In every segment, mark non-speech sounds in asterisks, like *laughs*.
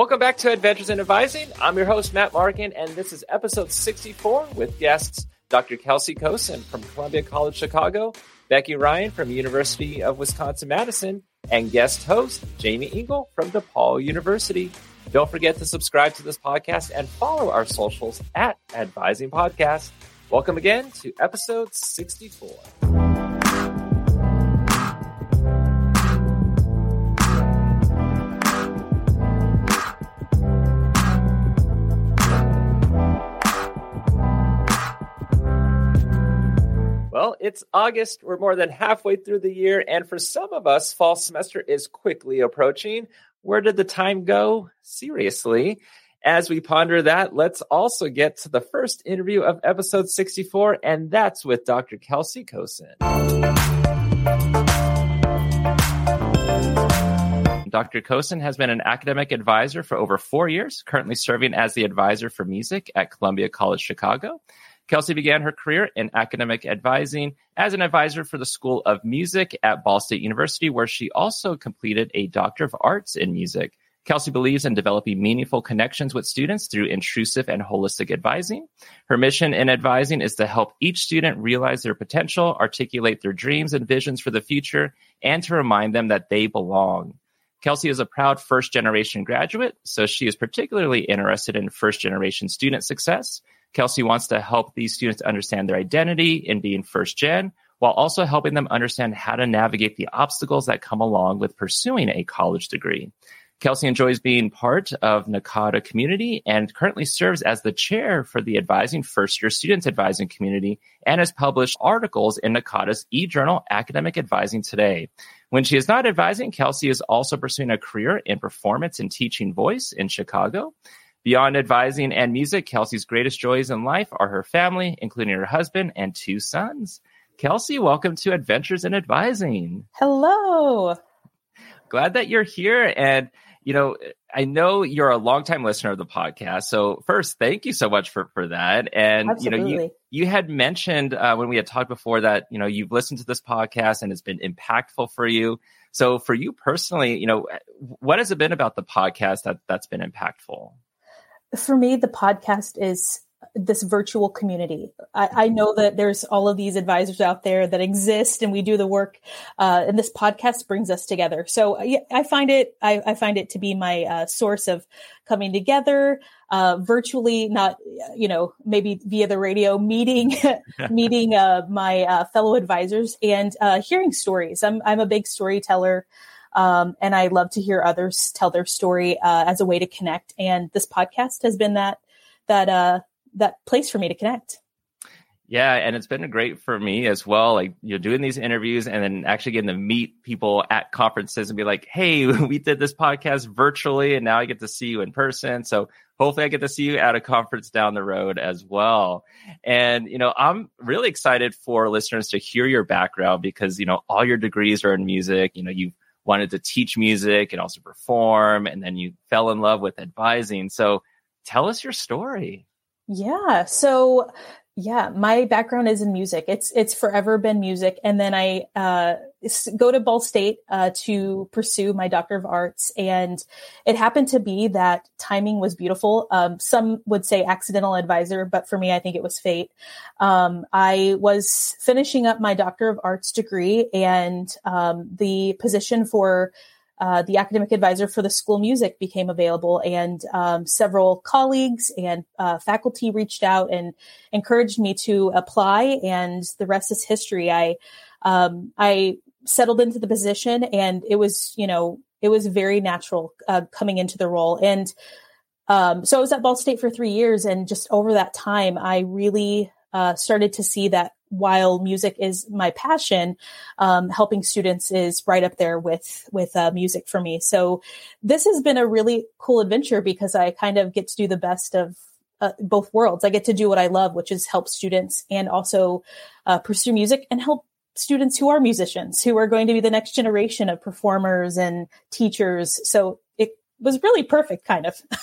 Welcome back to Adventures in Advising. I'm your host, Matt Markin, and this is episode 64 with guests Dr. Kelsey Kosin from Columbia College Chicago, Becky Ryan from University of Wisconsin Madison, and guest host Jamie Engel from DePaul University. Don't forget to subscribe to this podcast and follow our socials at Advising Podcast. Welcome again to episode 64. Well, it's August. We're more than halfway through the year. And for some of us, fall semester is quickly approaching. Where did the time go? Seriously. As we ponder that, let's also get to the first interview of episode 64, and that's with Dr. Kelsey Kosin. Dr. Kosin has been an academic advisor for over four years, currently serving as the advisor for music at Columbia College Chicago. Kelsey began her career in academic advising as an advisor for the School of Music at Ball State University, where she also completed a Doctor of Arts in Music. Kelsey believes in developing meaningful connections with students through intrusive and holistic advising. Her mission in advising is to help each student realize their potential, articulate their dreams and visions for the future, and to remind them that they belong. Kelsey is a proud first generation graduate, so she is particularly interested in first generation student success. Kelsey wants to help these students understand their identity in being first gen while also helping them understand how to navigate the obstacles that come along with pursuing a college degree. Kelsey enjoys being part of NACADA community and currently serves as the chair for the advising first year students advising community and has published articles in NACADA's e-journal Academic Advising Today. When she is not advising, Kelsey is also pursuing a career in performance and teaching voice in Chicago. Beyond advising and music, Kelsey's greatest joys in life are her family, including her husband and two sons. Kelsey, welcome to Adventures in Advising. Hello. Glad that you're here. And, you know, I know you're a longtime listener of the podcast. So first, thank you so much for, for that. And, Absolutely. you know, you, you had mentioned uh, when we had talked before that, you know, you've listened to this podcast and it's been impactful for you. So for you personally, you know, what has it been about the podcast that that's been impactful? For me, the podcast is this virtual community. I, I, know that there's all of these advisors out there that exist, and we do the work. Uh, and this podcast brings us together. So yeah, I find it. I, I, find it to be my uh, source of coming together uh, virtually, not you know maybe via the radio, *laughs* meeting *laughs* meeting uh, my uh, fellow advisors and uh, hearing stories. I'm I'm a big storyteller. Um, and I love to hear others tell their story uh, as a way to connect. And this podcast has been that that uh, that place for me to connect. Yeah, and it's been great for me as well. Like you're doing these interviews and then actually getting to meet people at conferences and be like, "Hey, *laughs* we did this podcast virtually, and now I get to see you in person." So hopefully, I get to see you at a conference down the road as well. And you know, I'm really excited for listeners to hear your background because you know all your degrees are in music. You know, you've wanted to teach music and also perform, and then you fell in love with advising. So tell us your story. Yeah. So yeah, my background is in music. It's it's forever been music, and then I uh, go to Ball State uh, to pursue my Doctor of Arts, and it happened to be that timing was beautiful. Um, some would say accidental advisor, but for me, I think it was fate. Um, I was finishing up my Doctor of Arts degree, and um, the position for uh, the academic advisor for the school music became available, and um, several colleagues and uh, faculty reached out and encouraged me to apply. And the rest is history. I um, I settled into the position, and it was you know it was very natural uh, coming into the role. And um, so I was at Ball State for three years, and just over that time, I really uh, started to see that while music is my passion, um, helping students is right up there with with uh, music for me. So this has been a really cool adventure because I kind of get to do the best of uh, both worlds. I get to do what I love, which is help students and also uh, pursue music and help students who are musicians, who are going to be the next generation of performers and teachers. So it was really perfect, kind of. *laughs*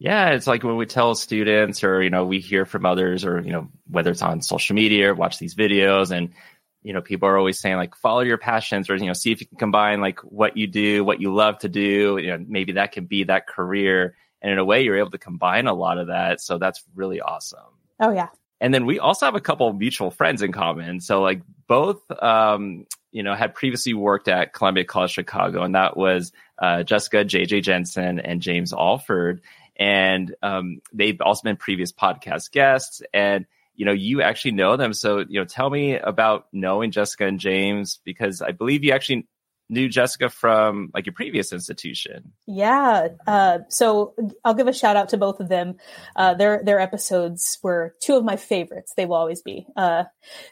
Yeah, it's like when we tell students or, you know, we hear from others or, you know, whether it's on social media or watch these videos and you know, people are always saying like follow your passions or you know, see if you can combine like what you do, what you love to do, you know, maybe that can be that career. And in a way, you're able to combine a lot of that. So that's really awesome. Oh yeah. And then we also have a couple mutual friends in common. So like both, um, you know, had previously worked at Columbia College Chicago, and that was uh, Jessica JJ Jensen and James Alford. And um, they've also been previous podcast guests. And you know, you actually know them. So, you know, tell me about knowing Jessica and James because I believe you actually knew Jessica from like your previous institution. Yeah. Uh, so I'll give a shout out to both of them. Uh, their their episodes were two of my favorites. They will always be. Uh,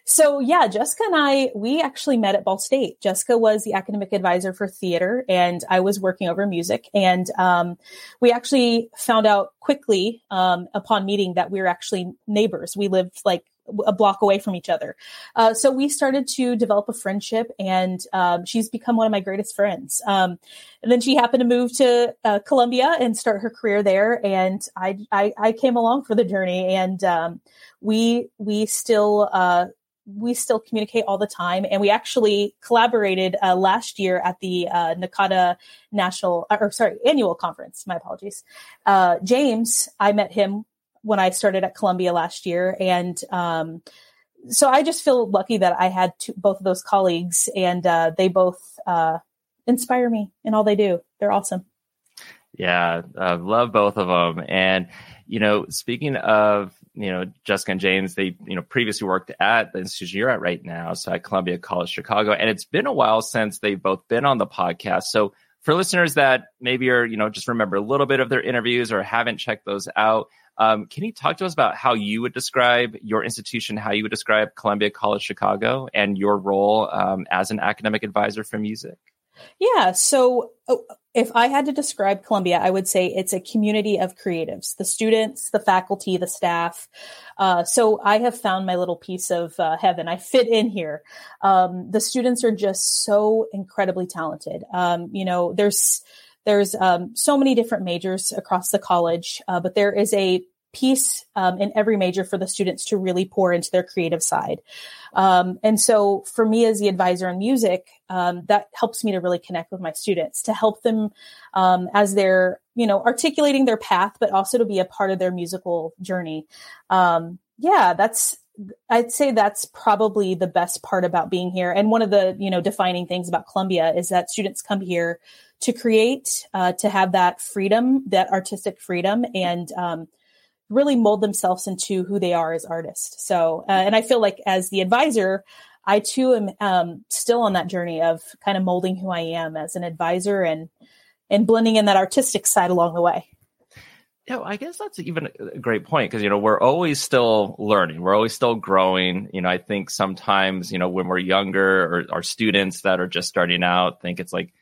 so yeah, Jessica and I we actually met at Ball State. Jessica was the academic advisor for theater, and I was working over music. And um, we actually found out quickly um, upon meeting that we were actually neighbors. We lived like a block away from each other. Uh, so we started to develop a friendship, and um, she's become one of my greatest friends. Um, and then she happened to move to uh, Columbia and start her career there, and I I, I came along for the journey, and um, we we still. Uh, we still communicate all the time, and we actually collaborated uh, last year at the uh, NACADA National, or sorry, annual conference. My apologies. Uh, James, I met him when I started at Columbia last year. And um, so I just feel lucky that I had two, both of those colleagues and uh, they both uh, inspire me in all they do. They're awesome. Yeah, uh, love both of them. And, you know, speaking of, you know, Jessica and James, they, you know, previously worked at the institution you're at right now. So at Columbia College Chicago. And it's been a while since they've both been on the podcast. So for listeners that maybe are, you know, just remember a little bit of their interviews or haven't checked those out, um, can you talk to us about how you would describe your institution, how you would describe Columbia College Chicago, and your role um, as an academic advisor for music? Yeah. So oh, if I had to describe Columbia, I would say it's a community of creatives, the students, the faculty, the staff. Uh, so I have found my little piece of uh, heaven. I fit in here. Um, the students are just so incredibly talented. Um, you know, there's, there's um, so many different majors across the college, uh, but there is a piece um, in every major for the students to really pour into their creative side. Um, and so for me as the advisor in music, um, that helps me to really connect with my students to help them um, as they're, you know, articulating their path, but also to be a part of their musical journey. Um, yeah, that's, I'd say that's probably the best part about being here. And one of the, you know, defining things about Columbia is that students come here to create, uh, to have that freedom, that artistic freedom, and um, really mold themselves into who they are as artists. So, uh, and I feel like as the advisor, I too am um, still on that journey of kind of molding who I am as an advisor and and blending in that artistic side along the way. Yeah, I guess that's even a great point because you know we're always still learning, we're always still growing. You know, I think sometimes you know when we're younger or our students that are just starting out think it's like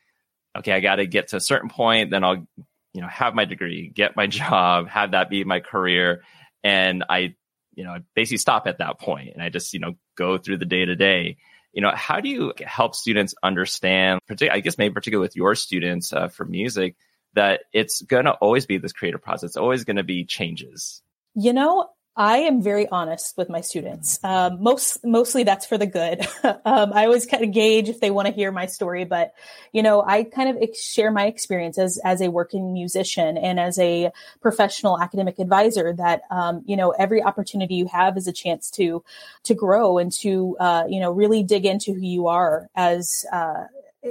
okay, I got to get to a certain point, then I'll, you know, have my degree, get my *laughs* job, have that be my career. And I, you know, basically stop at that point and I just, you know, go through the day to day. You know, how do you help students understand, I guess maybe particularly with your students uh, for music, that it's going to always be this creative process. It's always going to be changes. You know, I am very honest with my students. Um, most mostly that's for the good. *laughs* um, I always kind of gauge if they want to hear my story, but you know, I kind of share my experiences as as a working musician and as a professional academic advisor. That um, you know, every opportunity you have is a chance to to grow and to uh, you know really dig into who you are as uh,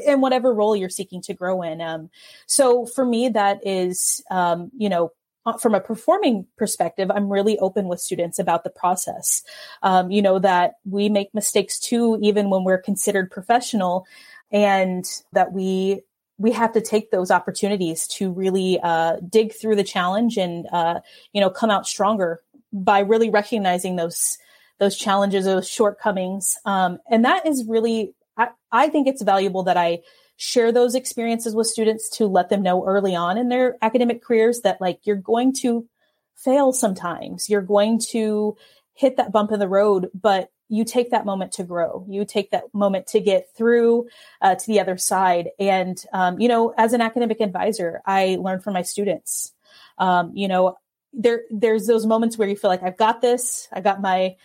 in whatever role you're seeking to grow in. Um, so for me, that is, um, you know, uh, from a performing perspective, I'm really open with students about the process. Um, you know, that we make mistakes too, even when we're considered professional and that we, we have to take those opportunities to really uh, dig through the challenge and uh, you know come out stronger by really recognizing those those challenges those shortcomings um, and that is really I, think it's valuable that i share those experiences with students to let them know early on in their academic careers that like you're going to fail sometimes. You're going to hit that bump in the road, but you take that moment to grow. You take that moment to get through uh, to the other side. And, um, you know, as an academic advisor, I learn from my students. Um, you know, there, there's those moments where you feel like I've got this. I got my,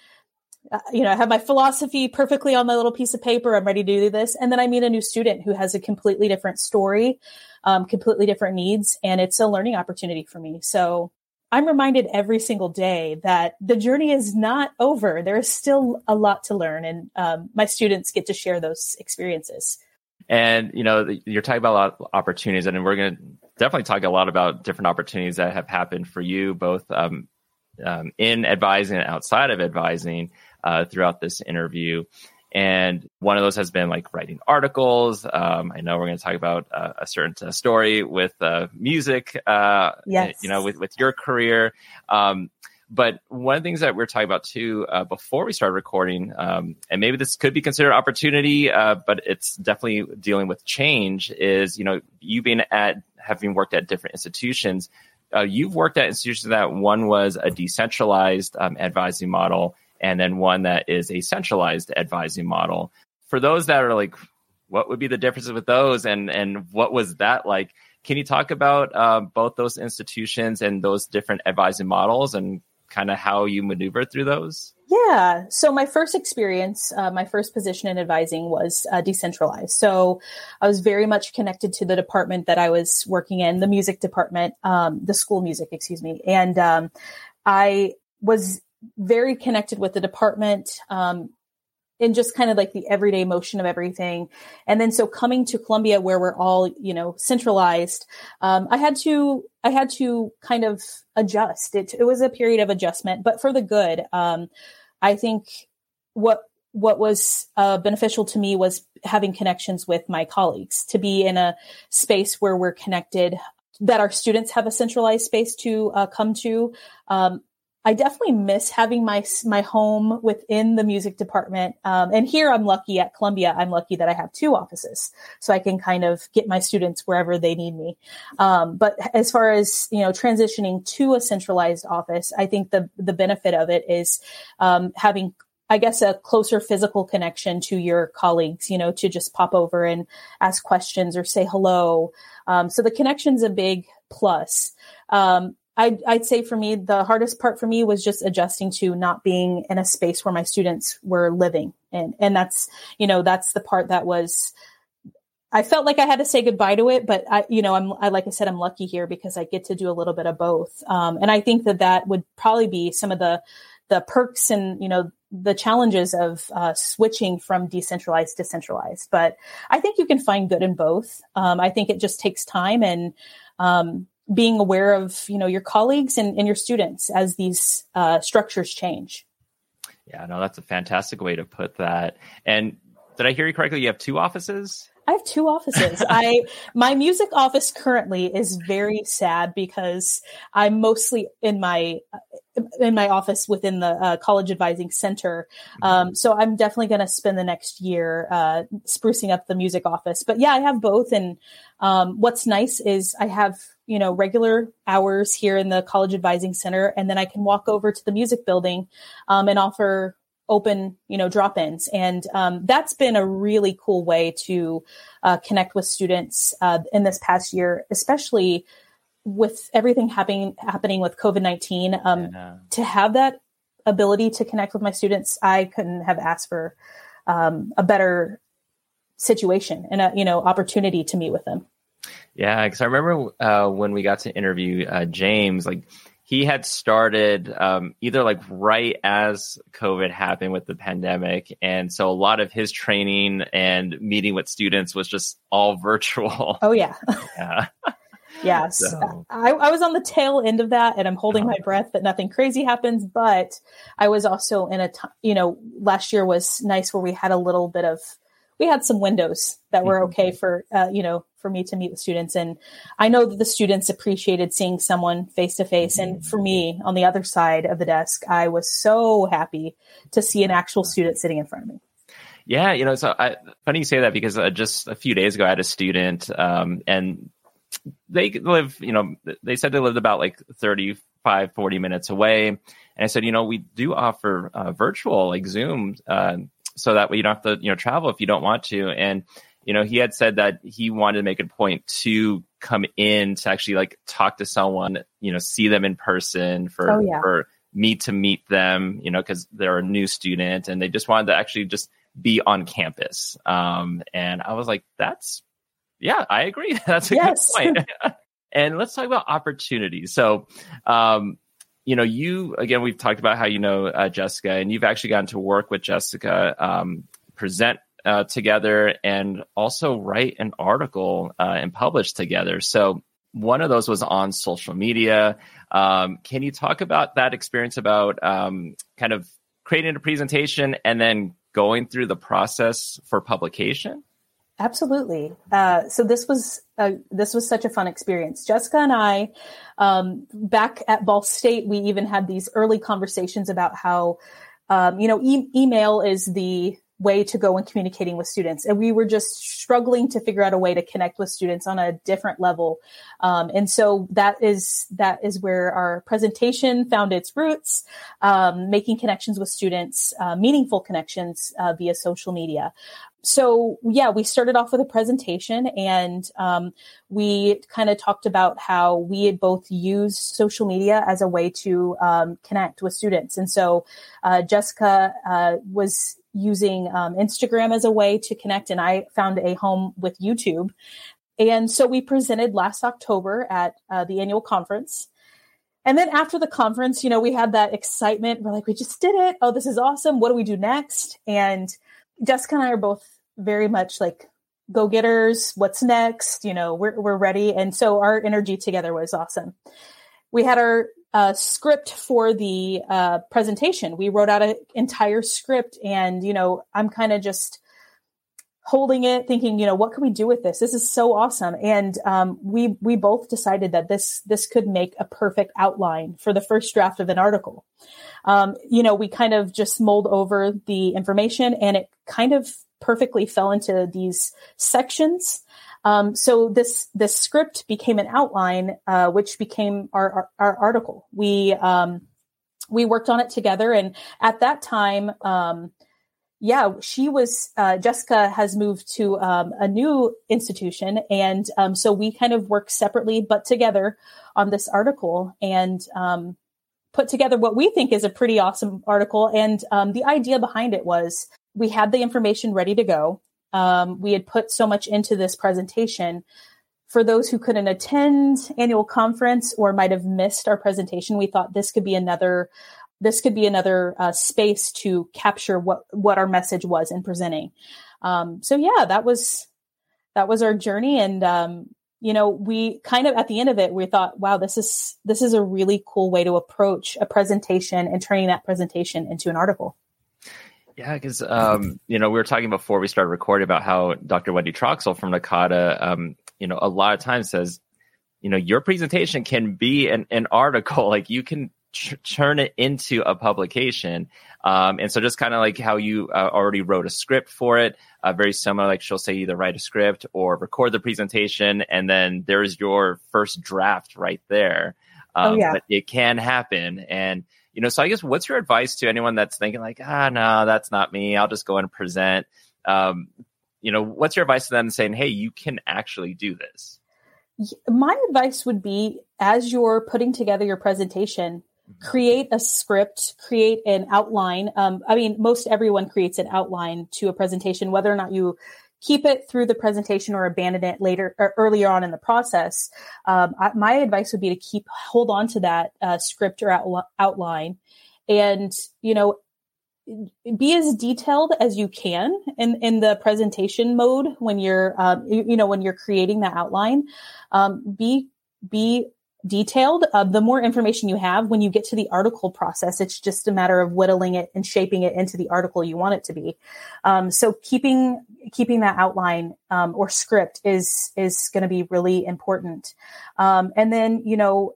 uh, you know, I have my philosophy perfectly on my little piece of paper. I'm ready to do this. And then I meet a new student who has a completely different story, um, completely different needs, and it's a learning opportunity for me. So I'm reminded every single day that the journey is not over. There is still a lot to learn, and um, my students get to share those experiences. And you know, you're talking about a lot of opportunities, and we're going to definitely talk a lot about different opportunities that have happened for you, both um, um, in advising and outside of advising uh, throughout this interview. And one of those has been like writing articles. Um, I know we're going to talk about uh, a certain uh, story with uh, music, uh, yes. you know, with, with your career. Um, but one of the things that we're talking about too uh, before we start recording, um, and maybe this could be considered opportunity, uh, but it's definitely dealing with change. Is you know you being at having worked at different institutions, uh, you've worked at institutions that one was a decentralized um, advising model, and then one that is a centralized advising model. For those that are like, what would be the differences with those, and and what was that like? Can you talk about uh, both those institutions and those different advising models, and kind of how you maneuver through those? Yeah. So my first experience, uh, my first position in advising was uh, decentralized. So I was very much connected to the department that I was working in, the music department, um, the school music, excuse me. And um, I was very connected with the department. Um, in just kind of like the everyday motion of everything. And then so coming to Columbia where we're all, you know, centralized, um, I had to, I had to kind of adjust. It, it was a period of adjustment, but for the good. Um, I think what, what was uh, beneficial to me was having connections with my colleagues to be in a space where we're connected that our students have a centralized space to uh, come to. Um, I definitely miss having my my home within the music department. Um, and here I'm lucky at Columbia. I'm lucky that I have two offices, so I can kind of get my students wherever they need me. Um, but as far as you know, transitioning to a centralized office, I think the the benefit of it is um, having I guess a closer physical connection to your colleagues, you know, to just pop over and ask questions or say hello. Um, so the connection's a big plus. Um, I'd, I'd say for me, the hardest part for me was just adjusting to not being in a space where my students were living. And, and that's, you know, that's the part that was, I felt like I had to say goodbye to it, but I, you know, I'm, I, like I said, I'm lucky here because I get to do a little bit of both. Um, and I think that that would probably be some of the, the perks and, you know, the challenges of uh, switching from decentralized to centralized. But I think you can find good in both. Um, I think it just takes time and, um, being aware of you know your colleagues and, and your students as these uh, structures change yeah no that's a fantastic way to put that and did i hear you correctly you have two offices I have two offices. *laughs* I my music office currently is very sad because I'm mostly in my in my office within the uh, college advising center. Um, so I'm definitely going to spend the next year uh, sprucing up the music office. But yeah, I have both. And um, what's nice is I have you know regular hours here in the college advising center, and then I can walk over to the music building um, and offer open, you know, drop-ins. And um, that's been a really cool way to uh, connect with students uh, in this past year, especially with everything happening happening with COVID nineteen. Um, yeah. To have that ability to connect with my students, I couldn't have asked for um, a better situation and a you know opportunity to meet with them. Yeah, because I remember uh, when we got to interview uh, James, like he had started um, either like right as COVID happened with the pandemic. And so a lot of his training and meeting with students was just all *laughs* virtual. Oh, yeah. yeah. *laughs* yes. So. I, I, was on the tail end of that and I'm holding my breath that nothing crazy happens. But I was also in a, you know, last year was nice where we had a little bit of, we had some windows that were mm-hmm. okay for, uh, you know, for me to meet with students. And I know that the students appreciated seeing someone face to face. And for me, on the other side of the desk, I was so happy to see an actual student sitting in front of me. Yeah, you know, so I, funny you say that because uh, just a few days ago, I had a student, um, and they live, you know, they said they lived about like 35, 40 minutes away. And I said, you know, we do offer uh, virtual, like Zoom, uh, so that way you don't have to, you know, travel if you don't want to. And you know, he had said that he wanted to make a point to come in to actually like talk to someone, you know, see them in person for, oh, yeah. for me to meet them, you know, because they're a new student and they just wanted to actually just be on campus. Um, and I was like, that's, yeah, I agree. *laughs* That's a yes. good point. *laughs* and let's talk about opportunities. So, um, you know, you again, we've talked about how you know uh, Jessica, and you've actually gotten to work with Jessica, um, present uh, together, and also write an article uh, and publish together. So one of those was on social media. Um, can you talk about that experience about um, kind of creating a presentation and then going through the process for publication? Absolutely. Uh, so this was uh, this was such a fun experience. Jessica and I, um, back at Ball State, we even had these early conversations about how, um, you know, e- email is the way to go in communicating with students. And we were just struggling to figure out a way to connect with students on a different level. Um, and so that is, that is where our presentation found its roots, um, making connections with students, uh, meaningful connections uh, via social media so yeah, we started off with a presentation and um, we kind of talked about how we had both used social media as a way to um, connect with students. And so uh, Jessica uh, was using um, Instagram as a way to connect, and I found a home with YouTube. And so we presented last October at uh, the annual conference. And then after the conference, you know, we had that excitement. We're like, we just did it. Oh, this is awesome. What do we do next? And Jessica and I are both very much like go getters. What's next? You know, we're, we're ready. And so our energy together was awesome. We had our uh, script for the uh, presentation. We wrote out an entire script and, you know, I'm kind of just holding it thinking, you know, what can we do with this? This is so awesome. And um, we, we both decided that this, this could make a perfect outline for the first draft of an article. Um, you know, we kind of just mold over the information and it kind of perfectly fell into these sections. Um, so this this script became an outline, uh, which became our, our, our article. We um, we worked on it together, and at that time, um, yeah, she was uh, Jessica has moved to um, a new institution, and um, so we kind of work separately but together on this article, and um, put together what we think is a pretty awesome article. And um, the idea behind it was we had the information ready to go. Um, we had put so much into this presentation. For those who couldn't attend annual conference or might have missed our presentation, we thought this could be another this could be another uh, space to capture what what our message was in presenting. Um, so yeah, that was that was our journey, and um, you know, we kind of at the end of it, we thought, wow, this is this is a really cool way to approach a presentation and turning that presentation into an article. Yeah, because um, you know we were talking before we started recording about how Dr. Wendy Troxel from NACADA, um, you know, a lot of times says, you know, your presentation can be an, an article, *laughs* like you can turn it into a publication. Um, and so just kind of like how you uh, already wrote a script for it, uh, very similar. Like she'll say either write a script or record the presentation, and then there's your first draft right there. Oh, um, oh, yeah. But it can happen, and you know, so I guess what's your advice to anyone that's thinking like, ah, no, that's not me. I'll just go and present. Um, you know, what's your advice to them saying, hey, you can actually do this? My advice would be as you're putting together your presentation. Create a script, create an outline. Um, I mean, most everyone creates an outline to a presentation, whether or not you keep it through the presentation or abandon it later or earlier on in the process. Um, I, my advice would be to keep hold on to that uh, script or out, outline, and you know, be as detailed as you can in in the presentation mode when you're um, you, you, know when you're creating that outline. Um, be be detailed. Uh, the more information you have when you get to the article process, it's just a matter of whittling it and shaping it into the article you want it to be. Um, so keeping keeping that outline um, or script is is going to be really important. Um, and then you know,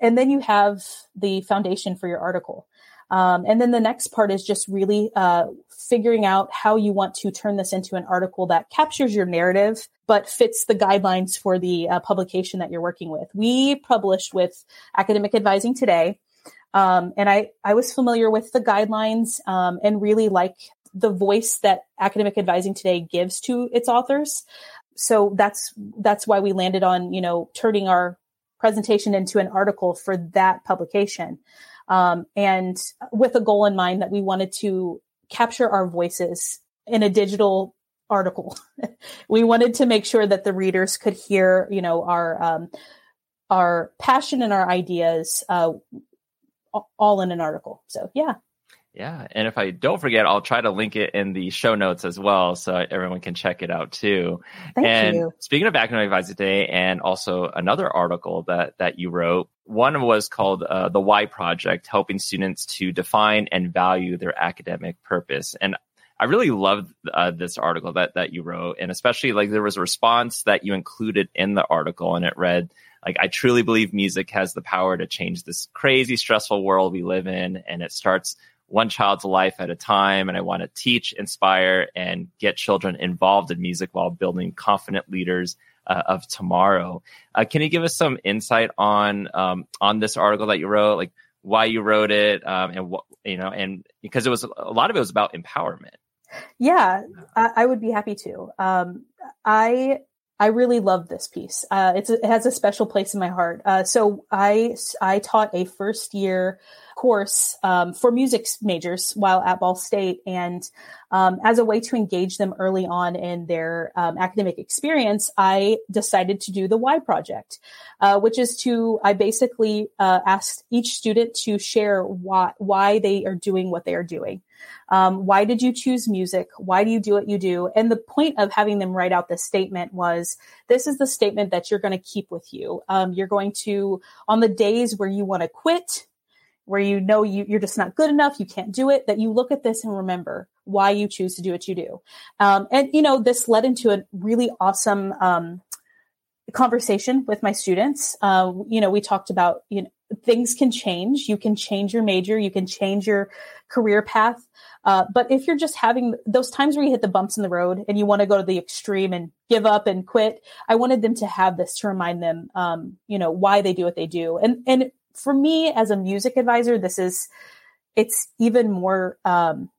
and then you have the foundation for your article. Um, and then the next part is just really uh, figuring out how you want to turn this into an article that captures your narrative, but fits the guidelines for the uh, publication that you're working with. We published with Academic Advising Today. Um, and I, I was familiar with the guidelines um, and really like the voice that Academic Advising Today gives to its authors. So that's that's why we landed on you know turning our presentation into an article for that publication. um, and with a goal in mind that we wanted to capture our voices in a digital article. *laughs* we wanted to make sure that the readers could hear, you know, our um, our passion and our ideas uh, all in an article. So yeah. Yeah, and if I don't forget, I'll try to link it in the show notes as well, so everyone can check it out too. Thank and you. speaking of Academic Advising Today, and also another article that that you wrote, one was called uh, "The Why Project: Helping Students to Define and Value Their Academic Purpose." And I really loved uh, this article that that you wrote, and especially like there was a response that you included in the article, and it read like I truly believe music has the power to change this crazy stressful world we live in, and it starts one child's life at a time. And I want to teach, inspire, and get children involved in music while building confident leaders uh, of tomorrow. Uh, can you give us some insight on um, on this article that you wrote, like why you wrote it, um, and what you know, and because it was a lot of it was about empowerment. Yeah, I, I would be happy to. Um, I I really love this piece. Uh, it has a special place in my heart. Uh, so I I taught a first year course um, for music majors while at Ball State. And um, as a way to engage them early on in their um, academic experience, I decided to do the Why Project, uh, which is to, I basically uh, asked each student to share why, why they are doing what they are doing. Um, why did you choose music? Why do you do what you do? And the point of having them write out this statement was this is the statement that you're going to keep with you. Um, you're going to, on the days where you want to quit, where you know you, you're just not good enough, you can't do it, that you look at this and remember why you choose to do what you do. Um, and, you know, this led into a really awesome um, conversation with my students. Uh, you know, we talked about, you know, things can change. You can change your major, you can change your career path. Uh, but if you're just having those times where you hit the bumps in the road and you want to go to the extreme and give up and quit, I wanted them to have this to remind them, um, you know, why they do what they do. And and for me as a music advisor, this is it's even more um,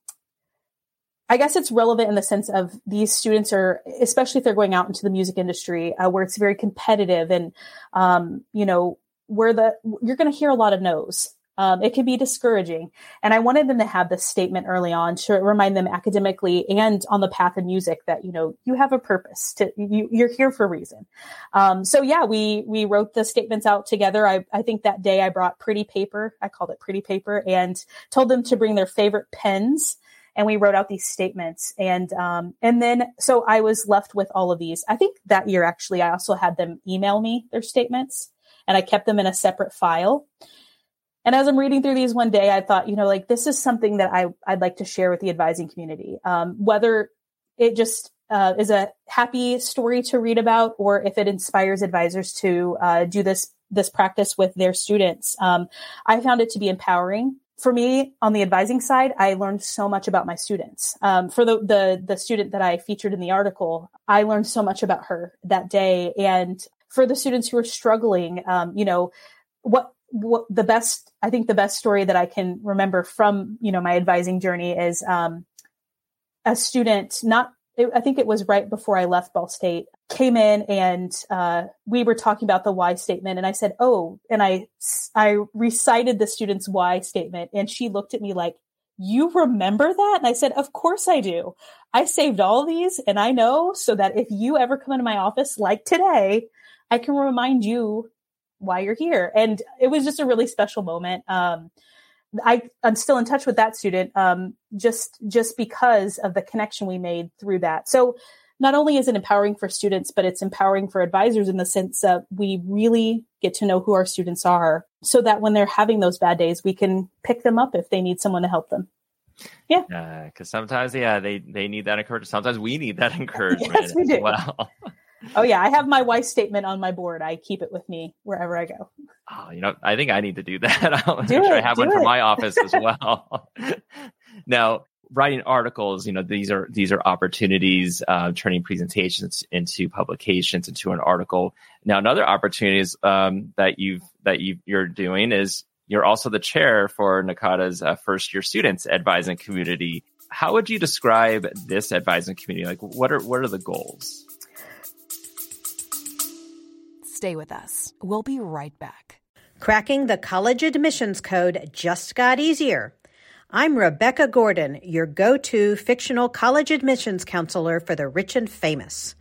I guess it's relevant in the sense of these students are, especially if they're going out into the music industry, uh, where it's very competitive and, um, you know, where the you're going to hear a lot of no's um, it can be discouraging. And I wanted them to have this statement early on to remind them academically and on the path of music that, you know, you have a purpose to, you, you're here for a reason. Um, so yeah, we, we wrote the statements out together. I, I think that day I brought pretty paper. I called it pretty paper and told them to bring their favorite pens and we wrote out these statements and um, and then so i was left with all of these i think that year actually i also had them email me their statements and i kept them in a separate file and as I'm reading through these one day, I thought, you know, like this is something that I, I'd like to share with the advising community. Um, whether it just uh, is a happy story to read about, or if it inspires advisors to uh, do this this practice with their students, um, I found it to be empowering. For me, on the advising side, I learned so much about my students. Um, for the, the the student that I featured in the article, I learned so much about her that day. And for the students who are struggling, um, you know, what what the best i think the best story that i can remember from you know my advising journey is um, a student not it, i think it was right before i left ball state came in and uh, we were talking about the why statement and i said oh and i i recited the student's why statement and she looked at me like you remember that? And i said of course i do. I saved all these and i know so that if you ever come into my office like today i can remind you why you're here. And it was just a really special moment. Um, I, I'm still in touch with that student, um, just, just because of the connection we made through that. So not only is it empowering for students, but it's empowering for advisors in the sense that we really get to know who our students are so that when they're having those bad days, we can pick them up if they need someone to help them. Yeah. Because uh, sometimes, yeah, they, they need that encouragement. Sometimes we need that *laughs* encouragement yes, we do. well. *laughs* Oh yeah, I have my why statement on my board. I keep it with me wherever I go. Oh, you know, I think I need to do that. *laughs* I'll do sure it, I have one it. for my office as *laughs* well. now, writing articles, you know, these are these are opportunities, uh, turning presentations into publications into an article. Now, another opportunities um, that you've that you you're doing is you're also the chair for NACADA's uh, first year students advising community. How would you describe this advising community? Like, what are what are the goals? Stay with us. We'll be right back. Cracking the college admissions code just got easier. I'm Rebecca Gordon, your go to fictional college admissions counselor for the rich and famous.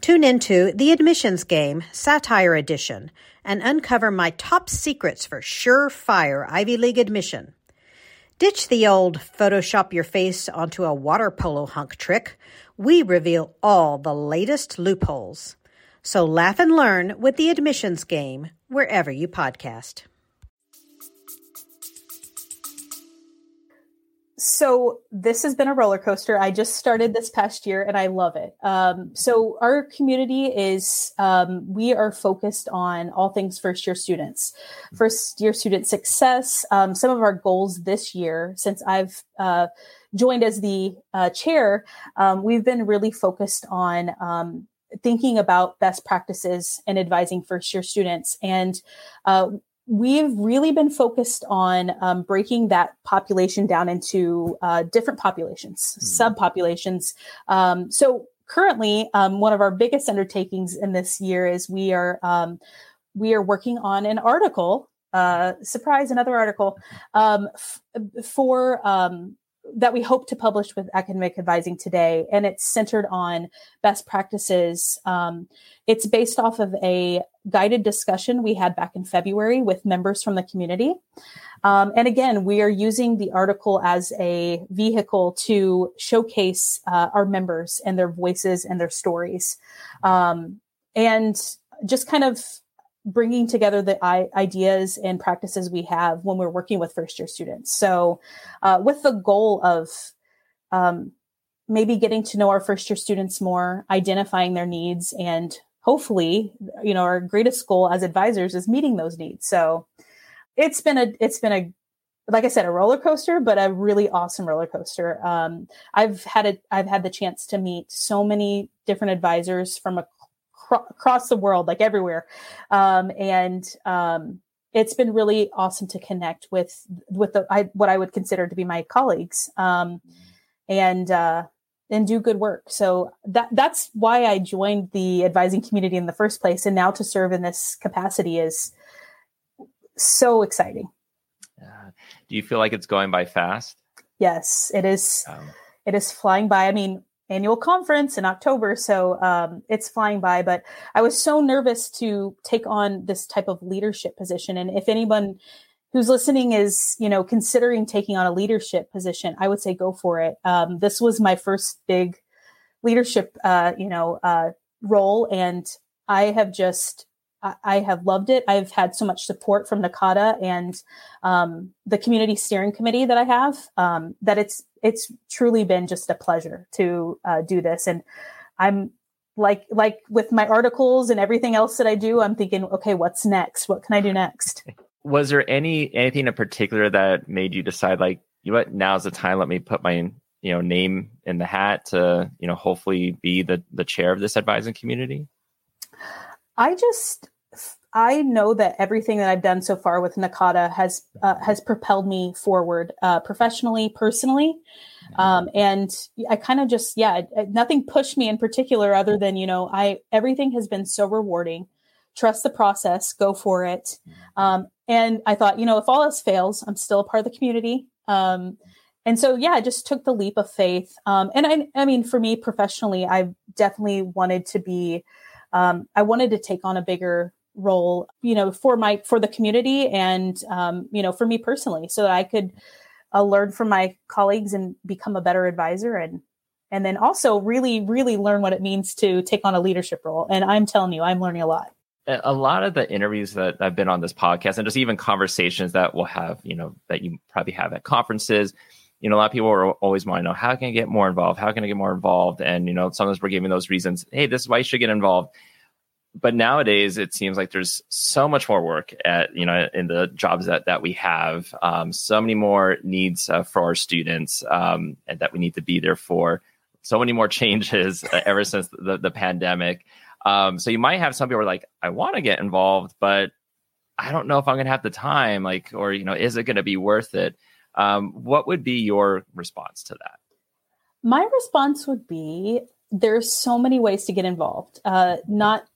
Tune into The Admissions Game Satire Edition and uncover my top secrets for surefire Ivy League admission. Ditch the old Photoshop your face onto a water polo hunk trick. We reveal all the latest loopholes. So laugh and learn with The Admissions Game wherever you podcast. So this has been a roller coaster. I just started this past year and I love it. Um, so our community is um, we are focused on all things first year students, first year student success. Um, some of our goals this year, since I've uh, joined as the uh, chair, um, we've been really focused on um, thinking about best practices and advising first year students. And uh, we've really been focused on um, breaking that population down into uh, different populations, mm-hmm. subpopulations. Um, so currently, um, one of our biggest undertakings in this year is we are um, we are working on an article. Uh, surprise! Another article um, f- for um, that we hope to publish with academic advising today and it's centered on best practices. Um, it's based off of a guided discussion we had back in february with members from the community. Um, and again we are using the article as a vehicle to showcase uh, our members and their voices and their stories. Um, and just kind of bringing together the I- ideas and practices we have when we're working with first year students. So, uh, with the goal of um, maybe getting to know our first year students more, identifying their needs, and hopefully, you know, our greatest goal as advisors is meeting those needs. So, it's been a it's been a like I said, a roller coaster, but a really awesome roller coaster. Um, I've had a, I've had the chance to meet so many different advisors from a across the world, like everywhere. Um, and um, it's been really awesome to connect with with the I, what I would consider to be my colleagues, um, and uh, and do good work. So that that's why I joined the advising community in the first place, and now to serve in this capacity is so exciting. Uh, do you feel like it's going by fast? Yes, it is. Um, it is flying by. I mean, annual conference in October. So um, it's flying by. But I was so nervous to take on this type of leadership position. And if anyone who's listening is, you know, considering taking on a leadership position, I would say go for it. Um, this was my first big leadership, uh, you know, uh, role, and I have just I have loved it. I've had so much support from NACADA and um, the community steering committee that I have um, that it's it's truly been just a pleasure to uh, do this. And I'm like like with my articles and everything else that I do, I'm thinking, okay, what's next? What can I do next? *laughs* Was there any anything in particular that made you decide, like, you know what, now's the time? Let me put my you know name in the hat to you know hopefully be the the chair of this advising community. I just I know that everything that I've done so far with NACADA has uh, has propelled me forward uh, professionally, personally, um, and I kind of just yeah, nothing pushed me in particular other than you know I everything has been so rewarding. Trust the process, go for it, um, and I thought you know if all else fails, I'm still a part of the community. Um, and so yeah, I just took the leap of faith. Um, and I, I mean, for me professionally, I definitely wanted to be um, I wanted to take on a bigger role, you know, for my for the community and um, you know for me personally, so that I could uh, learn from my colleagues and become a better advisor and and then also really really learn what it means to take on a leadership role. And I'm telling you, I'm learning a lot. A lot of the interviews that I've been on this podcast, and just even conversations that we'll have, you know, that you probably have at conferences, you know, a lot of people are always want to know how can I get more involved? How can I get more involved? And you know, sometimes we're giving those reasons. Hey, this is why you should get involved but nowadays it seems like there's so much more work at you know in the jobs that that we have um, so many more needs uh, for our students um, and that we need to be there for. So many more *laughs* changes uh, ever since the, the pandemic. Um, so you might have some people like i want to get involved but i don't know if i'm going to have the time like or you know is it going to be worth it? Um, what would be your response to that? My response would be there's so many ways to get involved. Uh, not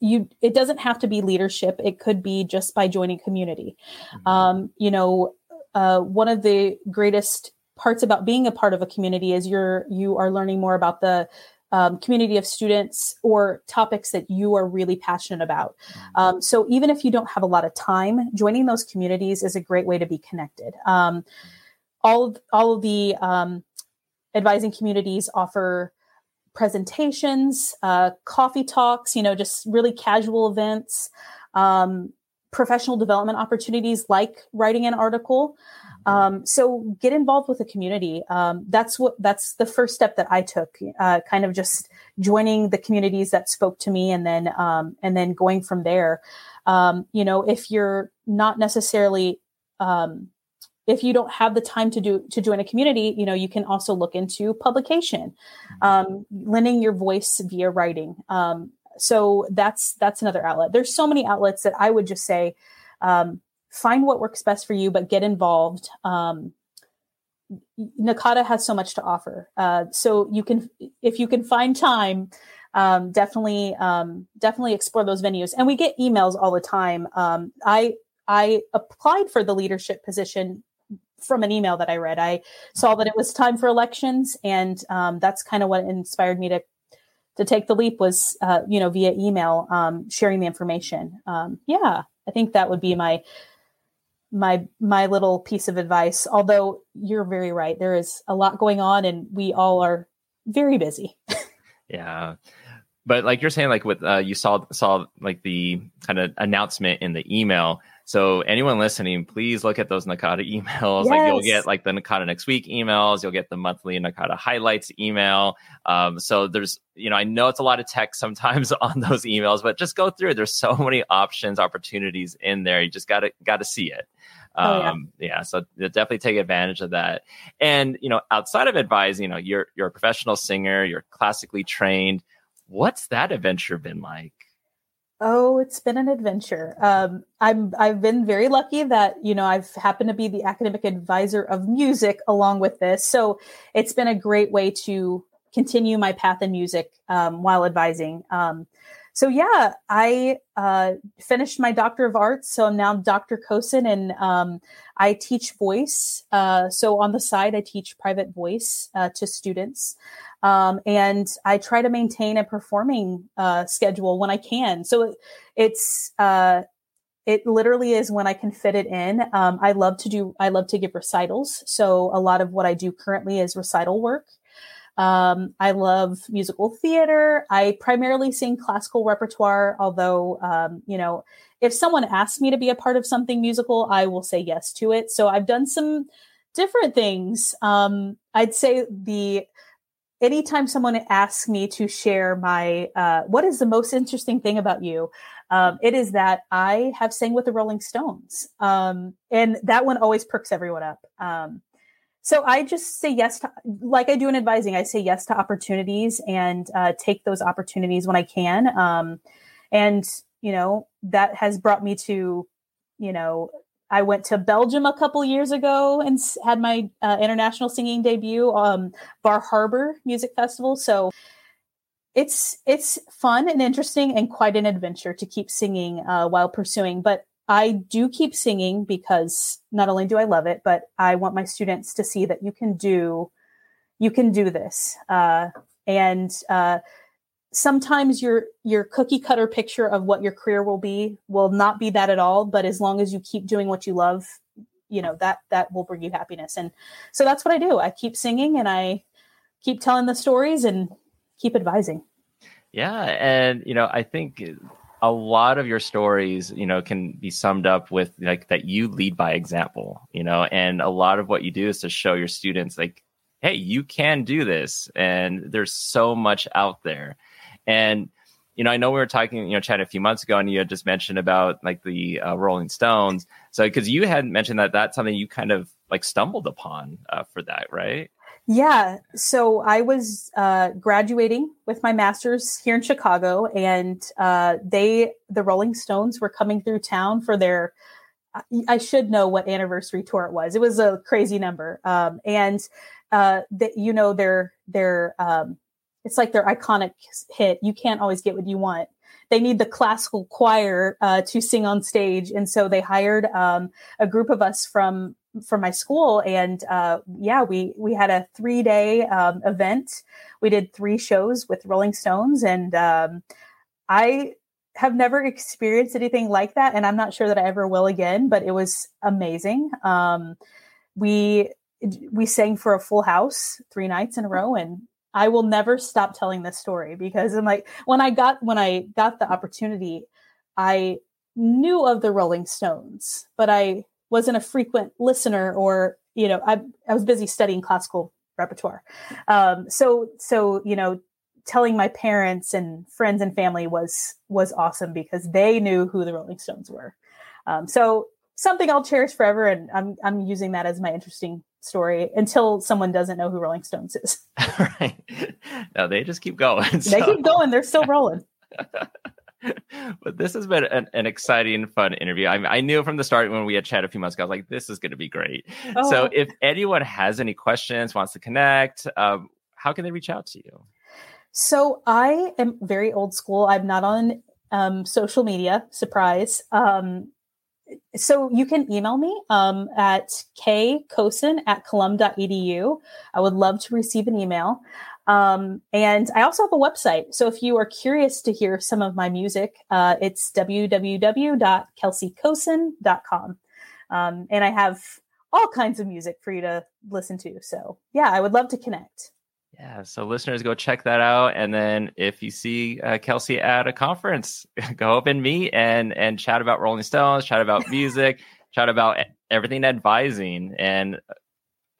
you it doesn't have to be leadership it could be just by joining community mm-hmm. um, you know uh, one of the greatest parts about being a part of a community is you're you are learning more about the um, community of students or topics that you are really passionate about. Mm-hmm. Um, so even if you don't have a lot of time, joining those communities is a great way to be connected. Um, all of all of the um, advising communities offer presentations, uh, coffee talks, you know, just really casual events, um, professional development opportunities like writing an article. Um, so get involved with the community. Um, that's what that's the first step that I took. Uh, kind of just joining the communities that spoke to me, and then um, and then going from there. Um, you know, if you're not necessarily um, if you don't have the time to do to join a community, you know, you can also look into publication, mm-hmm. um, lending your voice via writing. Um, so that's that's another outlet. There's so many outlets that I would just say, um, find what works best for you, but get involved. Um, NACADA has so much to offer. Uh, so you can, if you can find time, um, definitely, um, definitely explore those venues. And we get emails all the time. Um, I, I applied for the leadership position from an email that I read. I saw that it was time for elections, and um, that's kind of what inspired me to to take the leap. Was uh, you know via email um, sharing the information. Um, yeah, I think that would be my my my little piece of advice although you're very right there is a lot going on and we all are very busy *laughs* yeah but like you're saying like with uh, you saw saw like the kind of announcement in the email so anyone listening please look at those NACADA emails yes. like you'll get like the NACADA next week emails you'll get the monthly NACADA highlights email um, so there's you know i know it's a lot of text sometimes *laughs* on those emails but just go through it there's so many options opportunities in there you just gotta gotta see it Oh, yeah. Um, yeah. So definitely take advantage of that. And, you know, outside of advising, you know, you're, you're a professional singer, you're classically trained. What's that adventure been like? Oh, it's been an adventure. Um, I'm I've been very lucky that you know I've happened to be the academic advisor of music along with this, so it's been a great way to continue my path in music um, while advising. Um, so yeah, I uh, finished my Doctor of Arts, so I'm now Dr. Cosin, and um, I teach voice. Uh, so on the side, I teach private voice uh, to students, um, and I try to maintain a performing uh, schedule when I can. So it's uh, it literally is when I can fit it in. Um, I love to do. I love to give recitals. So a lot of what I do currently is recital work. Um, I love musical theater. I primarily sing classical repertoire, although, um, you know, if someone asks me to be a part of something musical, I will say yes to it. So I've done some different things. Um, I'd say the anytime someone asks me to share my uh, what is the most interesting thing about you um, it is that i have sang with the rolling stones um, and that one always perks everyone up um, so I just say yes to, like I do in advising, I say yes to opportunities and uh, take those opportunities when I can. Um, and, you know, that has brought me to, you know, I went to Belgium a couple years ago and had my uh, international singing debut, um, Bar Harbor Music Festival. So it's it's fun and interesting and quite an adventure to keep singing uh, while pursuing. But I do keep singing because not only do I love it, but I want my students to see that you can do, you can do this. Uh, and uh, sometimes your your cookie cutter picture of what your career will be will not be that at all. But as long as you keep doing what you love, you know that that will bring you happiness. And so that's what I do. I keep singing and I keep telling the stories and keep advising. Yeah, and you know I think a lot of your stories, you know, can be summed up with like that you lead by example, you know, and a lot of what you do is to show your students like, hey, you can do this, and there's so much out there, and you know, I know we were talking, you know, chatting a few months ago, and you had just mentioned about like the uh, Rolling Stones. So, because you had mentioned that that's something you kind of like stumbled upon uh, for that, right? Yeah. So I was uh, graduating with my master's here in Chicago, and uh, they, the Rolling Stones, were coming through town for their. I should know what anniversary tour it was. It was a crazy number, um, and uh, that you know their their um, it's like their iconic hit. You can't always get what you want. they need the classical choir uh, to sing on stage, and so they hired um, a group of us from from my school, and uh, yeah, we we had a three day um, event. We did three shows with Rolling Stones, and um, I have never experienced anything like that, and I'm not sure that I ever will again. But it was amazing. Um, we we sang for a full house three nights in a row, and I will never stop telling this story because I'm like when I got when I got the opportunity, I knew of the Rolling Stones, but I wasn't a frequent listener or you know I I was busy studying classical repertoire. Um, so so you know telling my parents and friends and family was was awesome because they knew who the Rolling Stones were. Um, so something I'll cherish forever, and I'm I'm using that as my interesting story until someone doesn't know who Rolling Stones is. *laughs* right. No, they just keep going. So. They keep going. They're still rolling. *laughs* but this has been an, an exciting, fun interview. I, I, knew from the start when we had chatted a few months ago, I was like, this is going to be great. Oh. So if anyone has any questions, wants to connect, um, how can they reach out to you? So I am very old school. I'm not on um, social media. Surprise. Um, so you can email me um, at kkosin at colum.edu. I would love to receive an email. Um, and I also have a website. So if you are curious to hear some of my music, uh, it's www.kelseykosin.com. Um, and I have all kinds of music for you to listen to. So yeah, I would love to connect. Yeah, so listeners, go check that out, and then if you see uh, Kelsey at a conference, *laughs* go up and meet and and chat about Rolling Stones, chat about music, chat about everything advising, and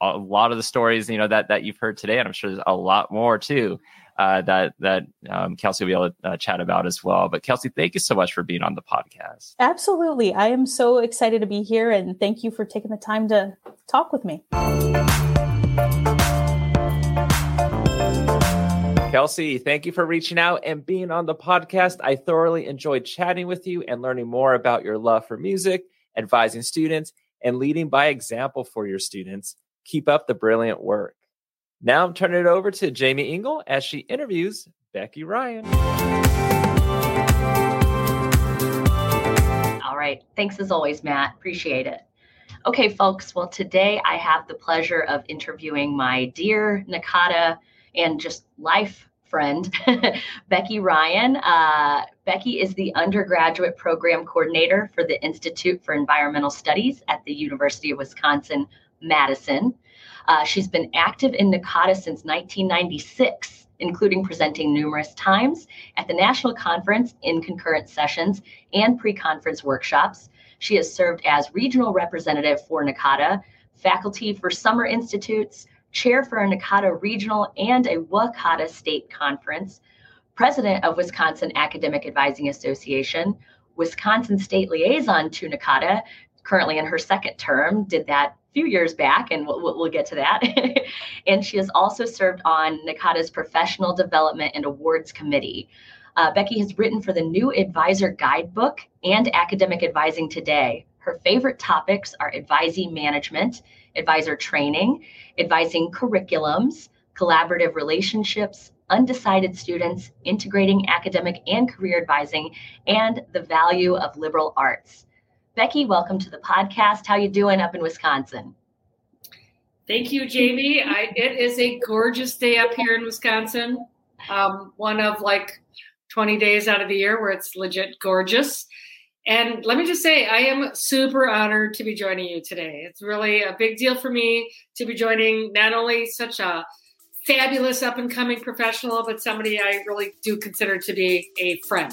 a lot of the stories you know that that you've heard today, and I'm sure there's a lot more too uh, that that um, Kelsey will be able to uh, chat about as well. But Kelsey, thank you so much for being on the podcast. Absolutely, I am so excited to be here, and thank you for taking the time to talk with me. Kelsey, thank you for reaching out and being on the podcast. I thoroughly enjoyed chatting with you and learning more about your love for music, advising students, and leading by example for your students. Keep up the brilliant work. Now I'm turning it over to Jamie Engel as she interviews Becky Ryan. All right. Thanks as always, Matt. Appreciate it. Okay, folks. Well, today I have the pleasure of interviewing my dear NACADA and just life friend, *laughs* Becky Ryan. Uh, Becky is the undergraduate program coordinator for the Institute for Environmental Studies at the University of Wisconsin Madison. Uh, she's been active in NACADA since 1996, including presenting numerous times at the national conference in concurrent sessions and pre conference workshops. She has served as regional representative for NACADA, faculty for summer institutes, chair for a NACADA regional and a WCADA state conference, president of Wisconsin Academic Advising Association, Wisconsin state liaison to NACADA, currently in her second term, did that few years back, and we'll, we'll get to that. *laughs* and she has also served on NACADA's Professional Development and Awards Committee. Uh, Becky has written for the New Advisor Guidebook and Academic Advising Today. Her favorite topics are advising management, advisor training, advising curriculums, collaborative relationships, undecided students, integrating academic and career advising, and the value of liberal arts. Becky, welcome to the podcast. How you doing up in Wisconsin? Thank you, Jamie. I, it is a gorgeous day up here in Wisconsin. Um, one of like 20 days out of the year where it's legit gorgeous. And let me just say, I am super honored to be joining you today. It's really a big deal for me to be joining not only such a fabulous up and coming professional, but somebody I really do consider to be a friend.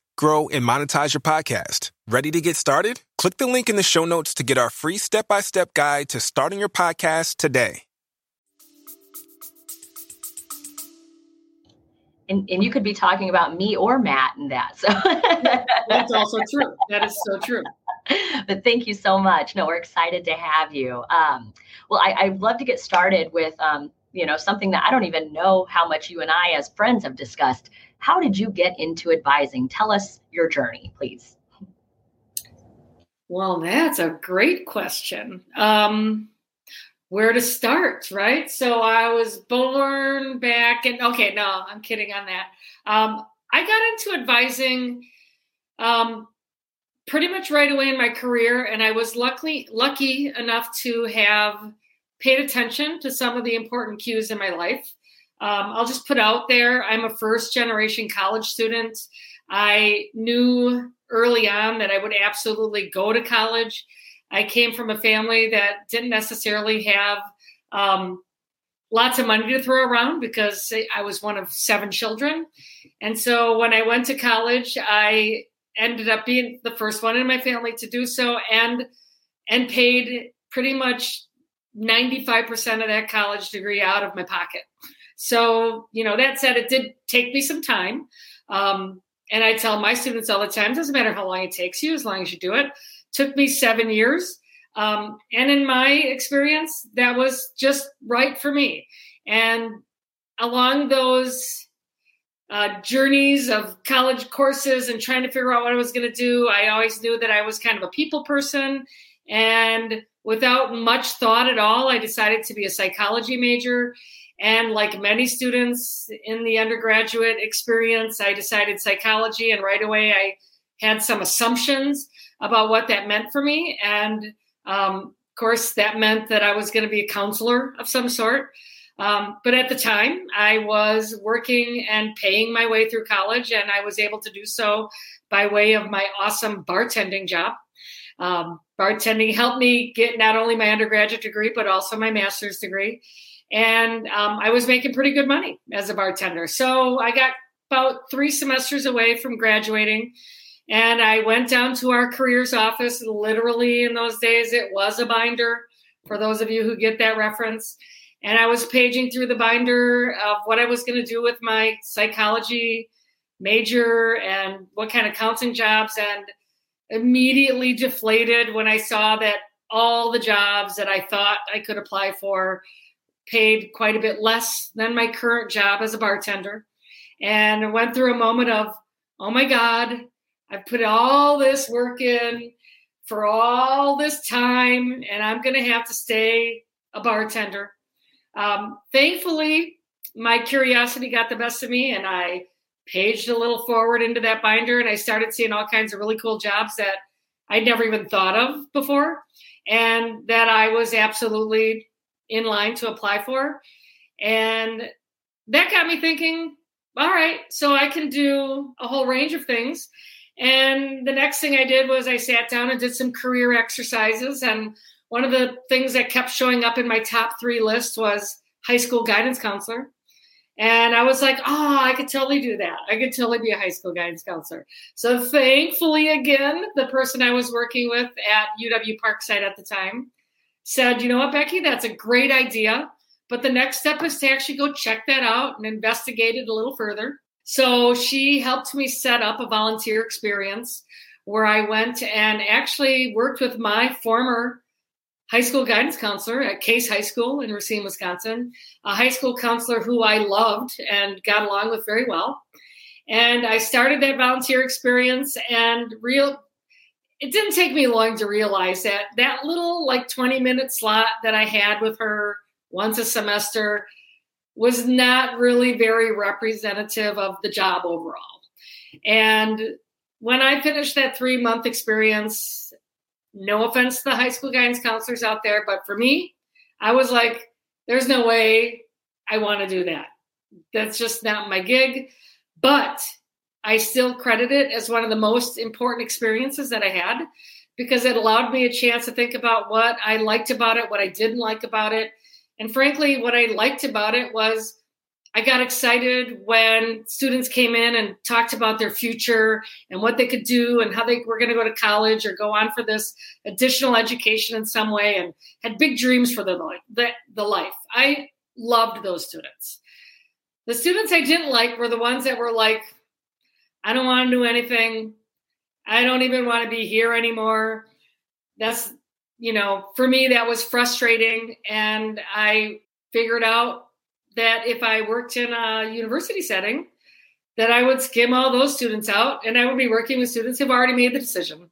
grow, and monetize your podcast. Ready to get started? Click the link in the show notes to get our free step by step guide to starting your podcast today. and, and you could be talking about me or Matt in that. So *laughs* that's also true. That is so true. *laughs* But thank you so much. No, we're excited to have you. Um, well, I, would love to get started with um, you know something that I don't even know how much you and I as friends have discussed. How did you get into advising? Tell us your journey, please. Well, that's a great question. Um, where to start, right? So I was born back in, okay, no, I'm kidding on that. Um, I got into advising um, pretty much right away in my career, and I was luckily lucky enough to have paid attention to some of the important cues in my life. Um, I'll just put out there I'm a first generation college student. I knew early on that I would absolutely go to college. I came from a family that didn't necessarily have um, lots of money to throw around because I was one of seven children. And so when I went to college, I ended up being the first one in my family to do so and and paid pretty much 95% of that college degree out of my pocket. So, you know, that said, it did take me some time. Um, and I tell my students all the time, doesn't matter how long it takes you, as long as you do it took me seven years. Um, and in my experience, that was just right for me. And along those uh, journeys of college courses and trying to figure out what I was going to do, I always knew that I was kind of a people person. And without much thought at all, I decided to be a psychology major. And like many students in the undergraduate experience, I decided psychology, and right away I had some assumptions about what that meant for me. And um, of course, that meant that I was going to be a counselor of some sort. Um, but at the time, I was working and paying my way through college, and I was able to do so by way of my awesome bartending job. Um, bartending helped me get not only my undergraduate degree, but also my master's degree. And um, I was making pretty good money as a bartender. So I got about three semesters away from graduating and I went down to our careers office. Literally, in those days, it was a binder for those of you who get that reference. And I was paging through the binder of what I was going to do with my psychology major and what kind of counseling jobs, and immediately deflated when I saw that all the jobs that I thought I could apply for paid quite a bit less than my current job as a bartender. And I went through a moment of, oh my God, I've put all this work in for all this time, and I'm going to have to stay a bartender. Um, thankfully, my curiosity got the best of me, and I paged a little forward into that binder, and I started seeing all kinds of really cool jobs that I'd never even thought of before, and that I was absolutely in line to apply for. And that got me thinking all right, so I can do a whole range of things. And the next thing I did was I sat down and did some career exercises. And one of the things that kept showing up in my top three list was high school guidance counselor. And I was like, oh, I could totally do that. I could totally be a high school guidance counselor. So thankfully, again, the person I was working with at UW Parkside at the time said, you know what, Becky, that's a great idea. But the next step is to actually go check that out and investigate it a little further. So she helped me set up a volunteer experience where I went and actually worked with my former high school guidance counselor at Case High School in Racine, Wisconsin, a high school counselor who I loved and got along with very well. And I started that volunteer experience and real it didn't take me long to realize that that little like 20 minute slot that I had with her once a semester was not really very representative of the job overall. And when I finished that three month experience, no offense to the high school guidance counselors out there, but for me, I was like, there's no way I want to do that. That's just not my gig. But I still credit it as one of the most important experiences that I had because it allowed me a chance to think about what I liked about it, what I didn't like about it, and frankly, what I liked about it was I got excited when students came in and talked about their future and what they could do and how they were going to go to college or go on for this additional education in some way and had big dreams for the, the, the life. I loved those students. the students I didn't like were the ones that were like, I don't want to do anything. I don't even want to be here anymore. That's, you know, for me, that was frustrating. And I figured out that if I worked in a university setting, that I would skim all those students out and I would be working with students who've already made the decision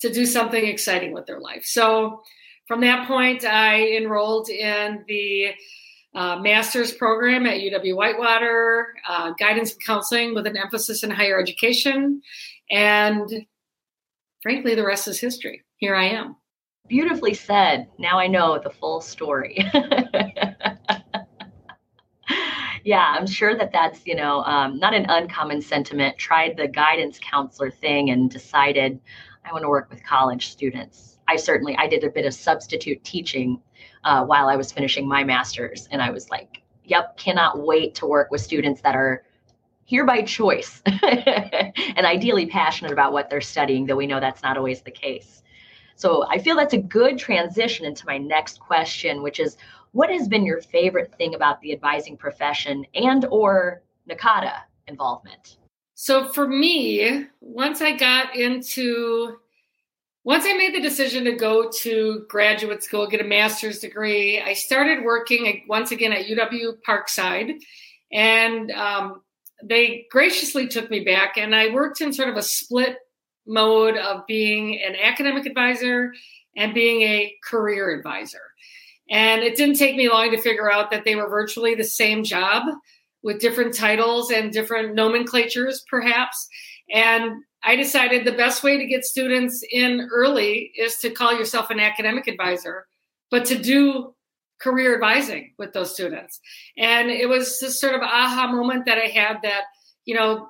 to do something exciting with their life. So from that point, I enrolled in the uh, master's program at UW Whitewater, uh, guidance and counseling with an emphasis in higher education. And frankly, the rest is history. Here I am. Beautifully said. Now I know the full story. *laughs* yeah, I'm sure that that's, you know, um, not an uncommon sentiment. Tried the guidance counselor thing and decided I want to work with college students. I certainly, I did a bit of substitute teaching uh, while I was finishing my master's. And I was like, yep, cannot wait to work with students that are here by choice *laughs* and ideally passionate about what they're studying, though we know that's not always the case. So I feel that's a good transition into my next question, which is what has been your favorite thing about the advising profession and or NACADA involvement? So for me, once I got into once I made the decision to go to graduate school, get a master's degree, I started working once again at UW Parkside, and um, they graciously took me back, and I worked in sort of a split mode of being an academic advisor and being a career advisor. And it didn't take me long to figure out that they were virtually the same job with different titles and different nomenclatures, perhaps. And I decided the best way to get students in early is to call yourself an academic advisor, but to do career advising with those students. And it was this sort of aha moment that I had that, you know,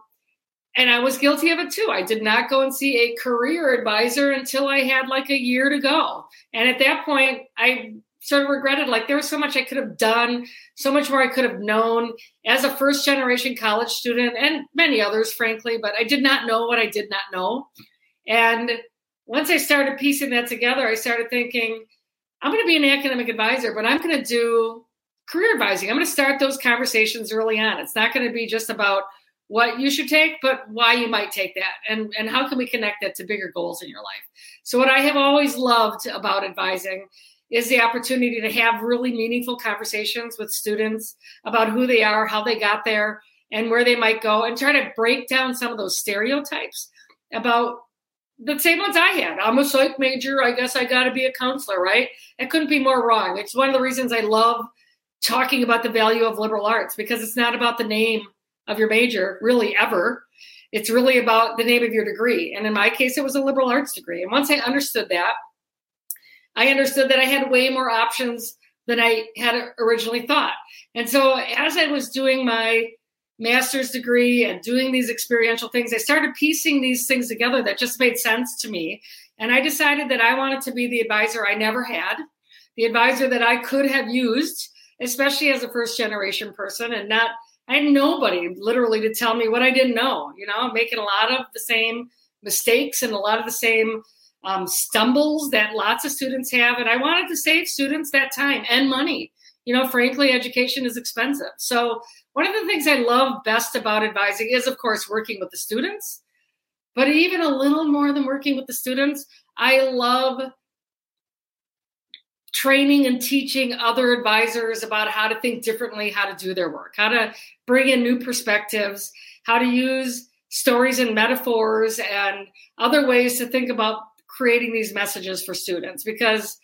and I was guilty of it too. I did not go and see a career advisor until I had like a year to go. And at that point, I sort of regretted like there was so much I could have done, so much more I could have known as a first generation college student and many others, frankly, but I did not know what I did not know. And once I started piecing that together, I started thinking, I'm going to be an academic advisor, but I'm going to do career advising. I'm going to start those conversations early on. It's not going to be just about what you should take, but why you might take that and, and how can we connect that to bigger goals in your life. So what I have always loved about advising is the opportunity to have really meaningful conversations with students about who they are, how they got there, and where they might go, and try to break down some of those stereotypes about the same ones I had. I'm a psych major. I guess I got to be a counselor, right? It couldn't be more wrong. It's one of the reasons I love talking about the value of liberal arts because it's not about the name of your major, really, ever. It's really about the name of your degree. And in my case, it was a liberal arts degree. And once I understood that, I understood that I had way more options than I had originally thought. And so as I was doing my master's degree and doing these experiential things, I started piecing these things together that just made sense to me. And I decided that I wanted to be the advisor I never had, the advisor that I could have used, especially as a first generation person and not I had nobody literally to tell me what I didn't know. You know, making a lot of the same mistakes and a lot of the same um, stumbles that lots of students have. And I wanted to save students that time and money. You know, frankly, education is expensive. So, one of the things I love best about advising is, of course, working with the students. But even a little more than working with the students, I love training and teaching other advisors about how to think differently, how to do their work, how to bring in new perspectives, how to use stories and metaphors and other ways to think about creating these messages for students because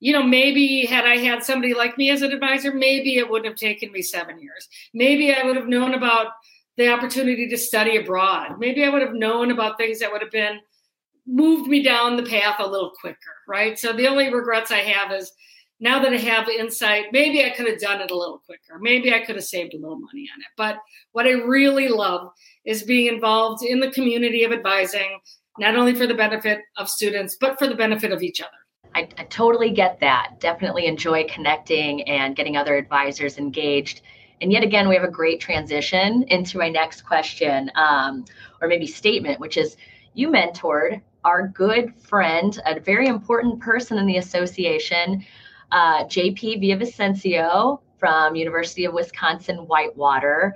you know maybe had i had somebody like me as an advisor maybe it wouldn't have taken me seven years. Maybe i would have known about the opportunity to study abroad. Maybe i would have known about things that would have been moved me down the path a little quicker right? So the only regrets i have is now that i have insight maybe i could have done it a little quicker. Maybe i could have saved a little money on it. But what i really love is being involved in the community of advising not only for the benefit of students, but for the benefit of each other. I, I, totally get that. Definitely enjoy connecting and getting other advisors engaged. And yet again, we have a great transition into my next question, um, or maybe statement, which is you mentored our good friend, a very important person in the association, uh, JP Villavicencio, from University of Wisconsin Whitewater.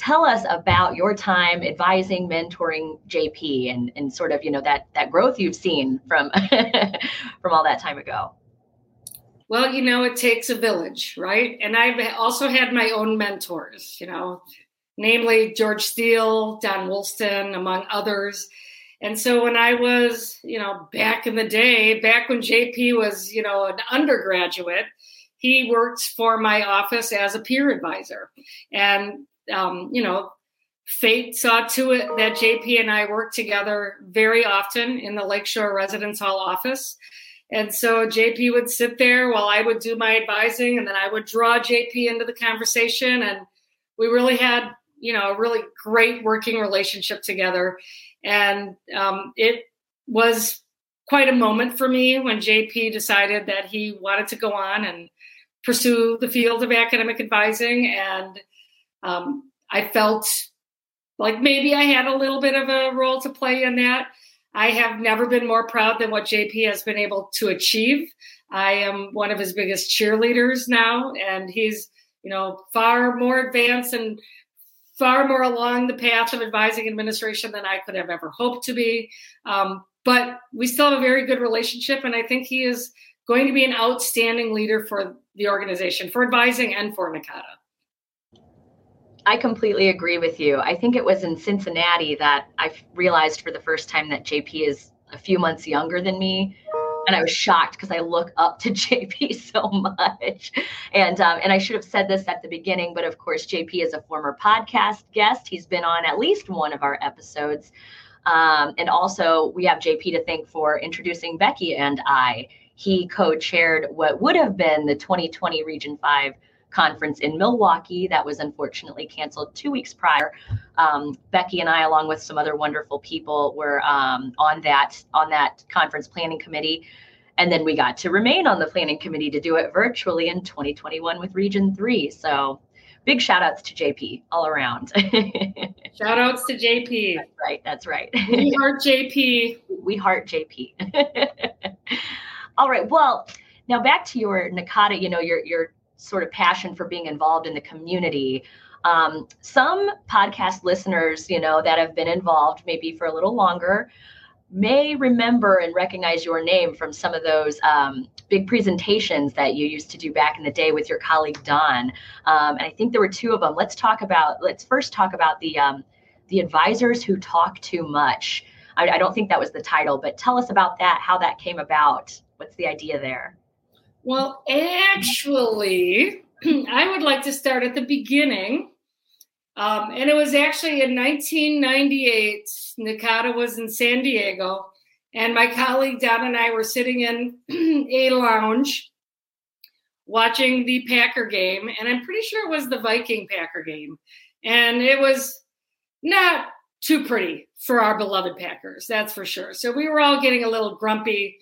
Tell us about your time advising, mentoring JP, and and sort of you know that that growth you've seen from *laughs* from all that time ago. Well, you know, it takes a village, right? And I've also had my own mentors, you know, namely George Steele, Don Woolston, among others. And so when I was, you know, back in the day, back when JP was, you know, an undergraduate, he worked for my office as a peer advisor. And, um, you know, fate saw to it that JP and I worked together very often in the Lakeshore Residence Hall office. And so JP would sit there while I would do my advising, and then I would draw JP into the conversation. And we really had, you know, a really great working relationship together. And um, it was quite a moment for me when JP decided that he wanted to go on and pursue the field of academic advising. And um, I felt like maybe I had a little bit of a role to play in that. I have never been more proud than what JP has been able to achieve. I am one of his biggest cheerleaders now, and he's, you know, far more advanced and far more along the path of advising administration than I could have ever hoped to be. Um, but we still have a very good relationship, and I think he is going to be an outstanding leader for the organization, for advising and for NACADA. I completely agree with you. I think it was in Cincinnati that I realized for the first time that JP is a few months younger than me and I was shocked because I look up to *laughs* JP so much. And um, and I should have said this at the beginning, but of course, JP is a former podcast guest. He's been on at least one of our episodes. Um, and also, we have JP to thank for introducing Becky and I. He co chaired what would have been the 2020 Region 5 conference in Milwaukee that was unfortunately canceled two weeks prior. Um, Becky and I, along with some other wonderful people, were um, on that on that conference planning committee. And then we got to remain on the planning committee to do it virtually in 2021 with Region 3. So big shout outs to JP all around. *laughs* shout outs to JP. That's right. That's right. We heart JP. *laughs* We heart JP. *laughs* all right. Well, now back to your NACADA, you know, your your sort of passion for being involved in the community. Um, some podcast listeners, you know, that have been involved maybe for a little longer may remember and recognize your name from some of those um, big presentations that you used to do back in the day with your colleague Don. Um, and I think there were two of them. Let's talk about. Let's first talk about the um, the advisors who talk too much. I, I don't think that was the title, but tell us about that. How that came about. What's the idea there? Well, actually, *clears throat* I would like to start at the beginning. Um, and it was actually in 1998. NACADA was in San Diego, and my colleague Don and I were sitting in *clears throat* a lounge watching the Packer game, and I'm pretty sure it was the Viking Packer game. And it was not too pretty for our beloved Packers, that's for sure. So we were all getting a little grumpy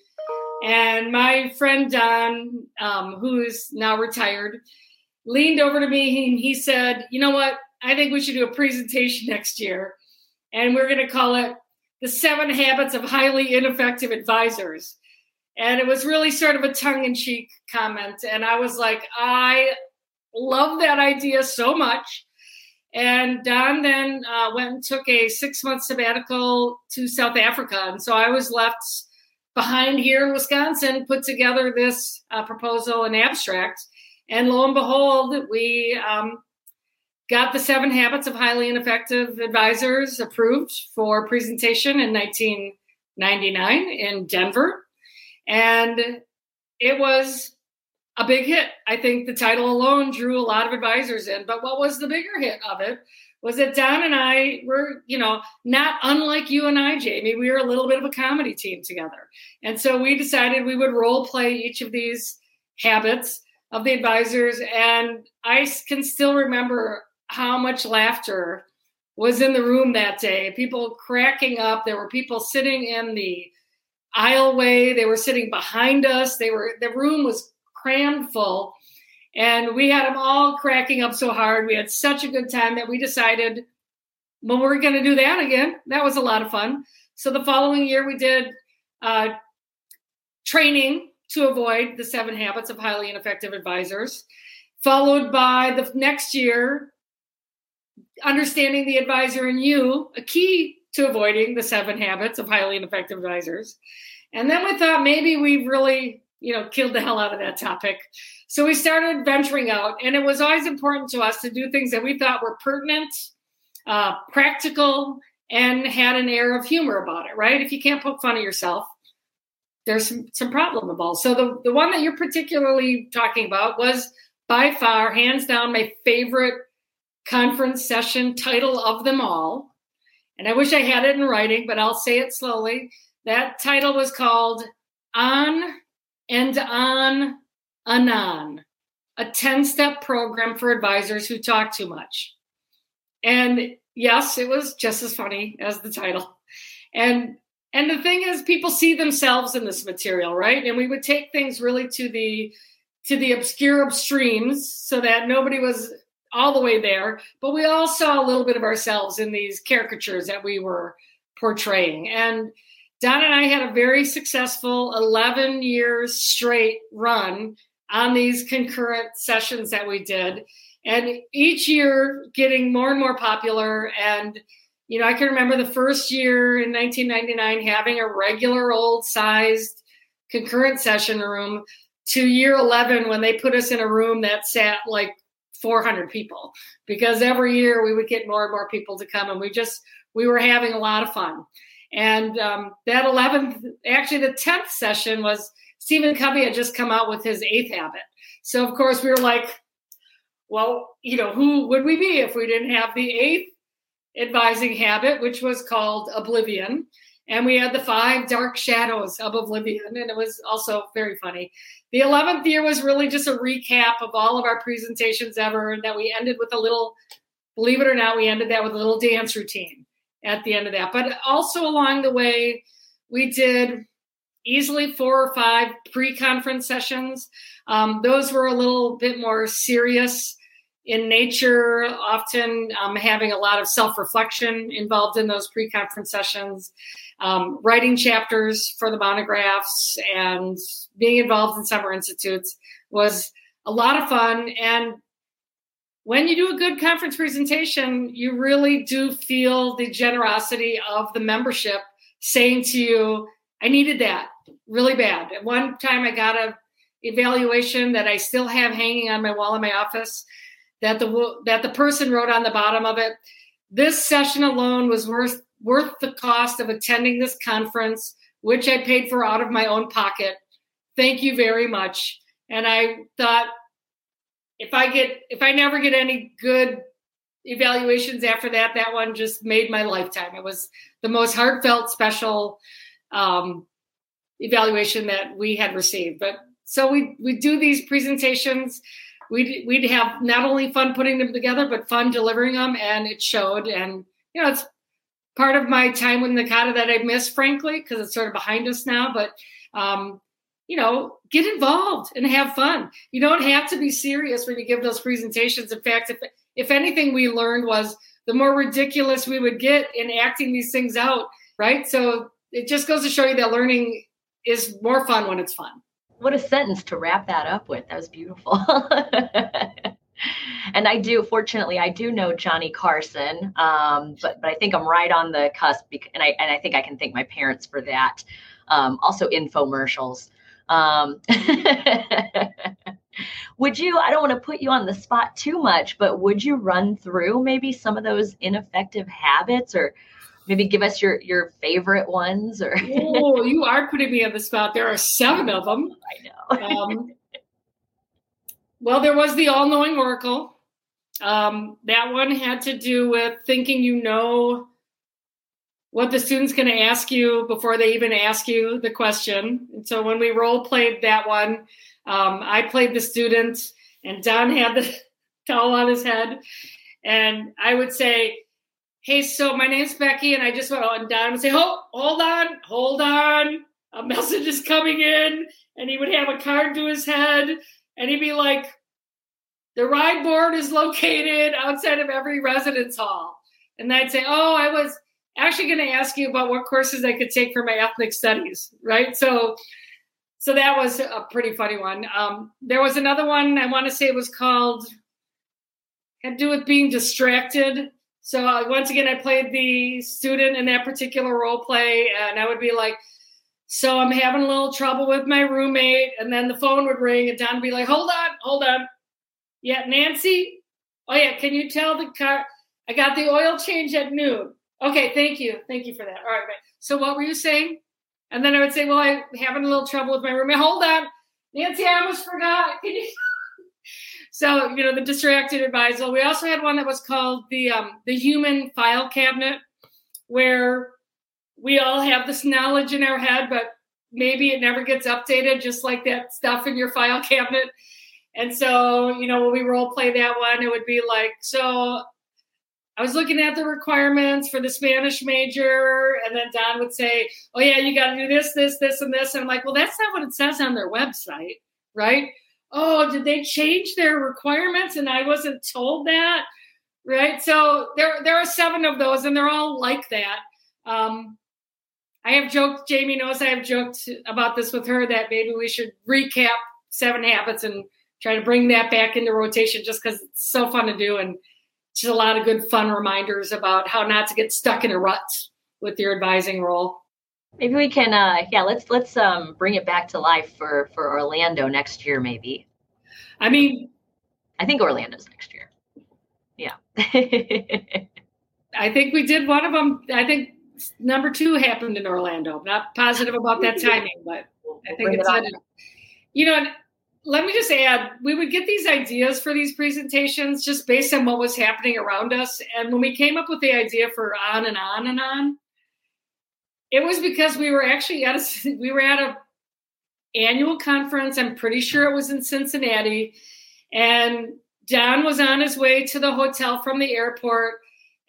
and my friend Don, um, who is now retired, leaned over to me and he said, You know what? I think we should do a presentation next year. And we're going to call it The Seven Habits of Highly Ineffective Advisors. And it was really sort of a tongue in cheek comment. And I was like, I love that idea so much. And Don then uh, went and took a six month sabbatical to South Africa. And so I was left behind here in Wisconsin put together this uh, proposal and abstract. And lo and behold, we um, got the seven habits of highly ineffective advisors approved for presentation in 1999 in Denver. And it was a big hit. I think the title alone drew a lot of advisors in. But what was the bigger hit of it was that Don and I were, you know, not unlike you and I, Jamie. We were a little bit of a comedy team together. And so we decided we would role play each of these habits of the advisors. And I can still remember how much laughter was in the room that day. People cracking up. There were people sitting in the aisleway. They were sitting behind us. They were the room was crammed full. And we had them all cracking up so hard. We had such a good time that we decided, well, we're going to do that again. That was a lot of fun. So the following year, we did uh, training to avoid the seven habits of highly ineffective advisors. followed by the next year, understanding the advisor and you, a key to avoiding the seven habits of highly ineffective advisors. And then we thought maybe we really, you know, killed the hell out of that topic. So we started venturing out, and it was always important to us to do things that we thought were pertinent, uh, practical, and had an air of humor about it, right? If you can't poke fun at yourself, there's some, some problem involved. So the, the one that you're particularly talking about was by far, hands down, my favorite conference session title of them all. And I wish I had it in writing, but I'll say it slowly. That title was called On and On Anon, a 10 step program for advisors who talk too much. And yes, it was just as funny as the title. And and the thing is people see themselves in this material, right? And we would take things really to the to the obscure extremes so that nobody was all the way there, but we all saw a little bit of ourselves in these caricatures that we were portraying. And Don and I had a very successful 11 years straight run on these concurrent sessions that we did. And each year getting more and more popular. And, you know, I can remember the first year in 1999 having a regular old sized concurrent session room to year 11 when they put us in a room that sat like 400 people because every year we would get more and more people to come and we just we were having a lot of fun and um, that 11th actually the 10th session was stephen covey had just come out with his eighth habit. So of course we were like well you know who would we be if we didn't have the eighth advising habit which was called oblivion. And we had the five dark shadows of oblivion and it was also very funny. The 11th year was really just a recap of all of our presentations ever and that we ended with a little believe it or not we ended that with a little dance routine at the end of that but also along the way we did easily four or five pre-conference sessions um, those were a little bit more serious in nature often um, having a lot of self-reflection involved in those pre-conference sessions um, writing chapters for the monographs and being involved in summer institutes was a lot of fun. And when you do a good conference presentation, you really do feel the generosity of the membership saying to you, I needed that really bad. At one time, I got a evaluation that I still have hanging on my wall in my office that the that the person wrote on the bottom of it. This session alone was worth worth the cost of attending this conference, which I paid for out of my own pocket. Thank you very much. And I thought if I get if I never get any good evaluations after that, that one just made my lifetime. It was the most heartfelt, special um, evaluation that we had received. But so we we do these presentations. We'd we'd have not only fun putting them together, but fun delivering them, and it showed. And you know, it's part of my time with NACADA that I miss, frankly, because it's sort of behind us now. But um, you know, get involved and have fun. You don't have to be serious when you give those presentations. In fact, if if anything we learned was the more ridiculous we would get in acting these things out, right? So it just goes to show you that learning is more fun when it's fun. What a sentence to wrap that up with. That was beautiful. *laughs* and I do, fortunately, I do know Johnny Carson, um, but but I think I'm right on the cusp, because, and I and I think I can thank my parents for that. Um, also, infomercials. Um, *laughs* would you? I don't want to put you on the spot too much, but would you run through maybe some of those ineffective habits, or maybe give us your your favorite ones? Or oh, *laughs* you are putting me on the spot. There are seven of them. I know. Um, well, there was the all knowing oracle. Um, that one had to do with thinking you know what the student's going to ask you before they even ask you the question. And so when we role played that one, um, I played the student, and Don had the *laughs* towel on his head. And I would say, Hey, so my name's Becky, and I just went on. Don would say, Oh, hold on, hold on. A *laughs* message is coming in. And he would have a card to his head and he'd be like, the ride board is located outside of every residence hall. And I'd say, oh, I was actually going to ask you about what courses I could take for my ethnic studies, right? So so that was a pretty funny one. Um, there was another one I want to say it was called had to do with being distracted. So uh, once again, I played the student in that particular role play, and I would be like, "So I'm having a little trouble with my roommate," and then the phone would ring, and Don would be like, "Hold on, hold on, yeah, Nancy, oh yeah, can you tell the car I got the oil change at noon? Okay, thank you, thank you for that. All right, so what were you saying?" And then I would say, well, I'm having a little trouble with my roommate. Hold on. Nancy, I almost forgot. *laughs* So, you know, the distracted advisor. We also had one that was called the um, the human file cabinet, where we all have this knowledge in our head, but maybe it never gets updated, just like that stuff in your file *laughs* cabinet. And so, you know, when we role play that one, it would be like, so I was looking at the requirements for the Spanish major, and then Don would say, "Oh yeah, you got to do this, this, this, and this." And I'm like, "Well, that's not what it says on their website, right?" Oh, did they change their requirements and I wasn't told that? Right. So there, there are seven of those, and they're all like that. Um, I have joked. Jamie knows I have joked about this with her that maybe we should recap Seven Habits and try to bring that back into rotation, just because it's so fun to do and just a lot of good fun reminders about how not to get stuck in a rut with your advising role. Maybe we can uh yeah, let's let's um bring it back to life for for Orlando next year maybe. I mean, I think Orlando's next year. Yeah. *laughs* I think we did one of them. I think number 2 happened in Orlando. I'm not positive about that *laughs* timing, but I think it's it you know, let me just add we would get these ideas for these presentations just based on what was happening around us. And when we came up with the idea for on and on and on it was because we were actually at a *laughs* we were at a annual conference. I'm pretty sure it was in cincinnati. And don was on his way to the hotel from the airport.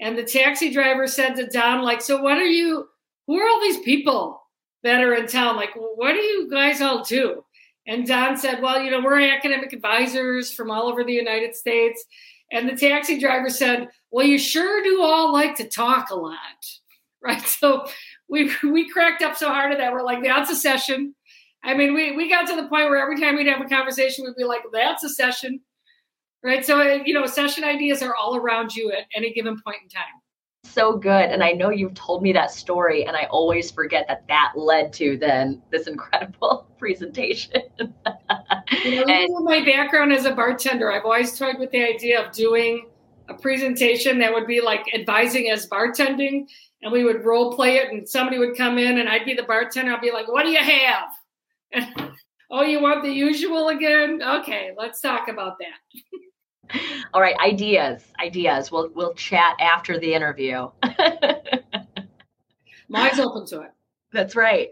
And the taxi driver said to don like so what are you who are all these people that are in town? Like what do you guys all do and Don said, Well, you know, we're academic advisors from all over the United States. And the taxi driver said, Well, you sure do all like to talk a lot. *laughs* Right. So we we cracked up so hard at that. We're like, that's a session. I mean, we, we got to the point where every time we'd have a conversation, we'd be like, that's a session. Right. So, you know, session ideas are all around you at any given point in time so good. And I know you've told me that story, and I always forget that that led to then this incredible *laughs* presentation. you know, and, my background as a bartender, I've always toyed with the idea of doing a presentation that would be like advising as bartending, and we would role play it, and somebody would come in, and I'd be the bartender. I'd be like, "What do you have?" And, *laughs* oh, you want the usual again? Okay, let's talk about that. *laughs* *laughs* All right, ideas, ideas. We'll we'll chat after the interview. *laughs* Mine's open to it. That's right.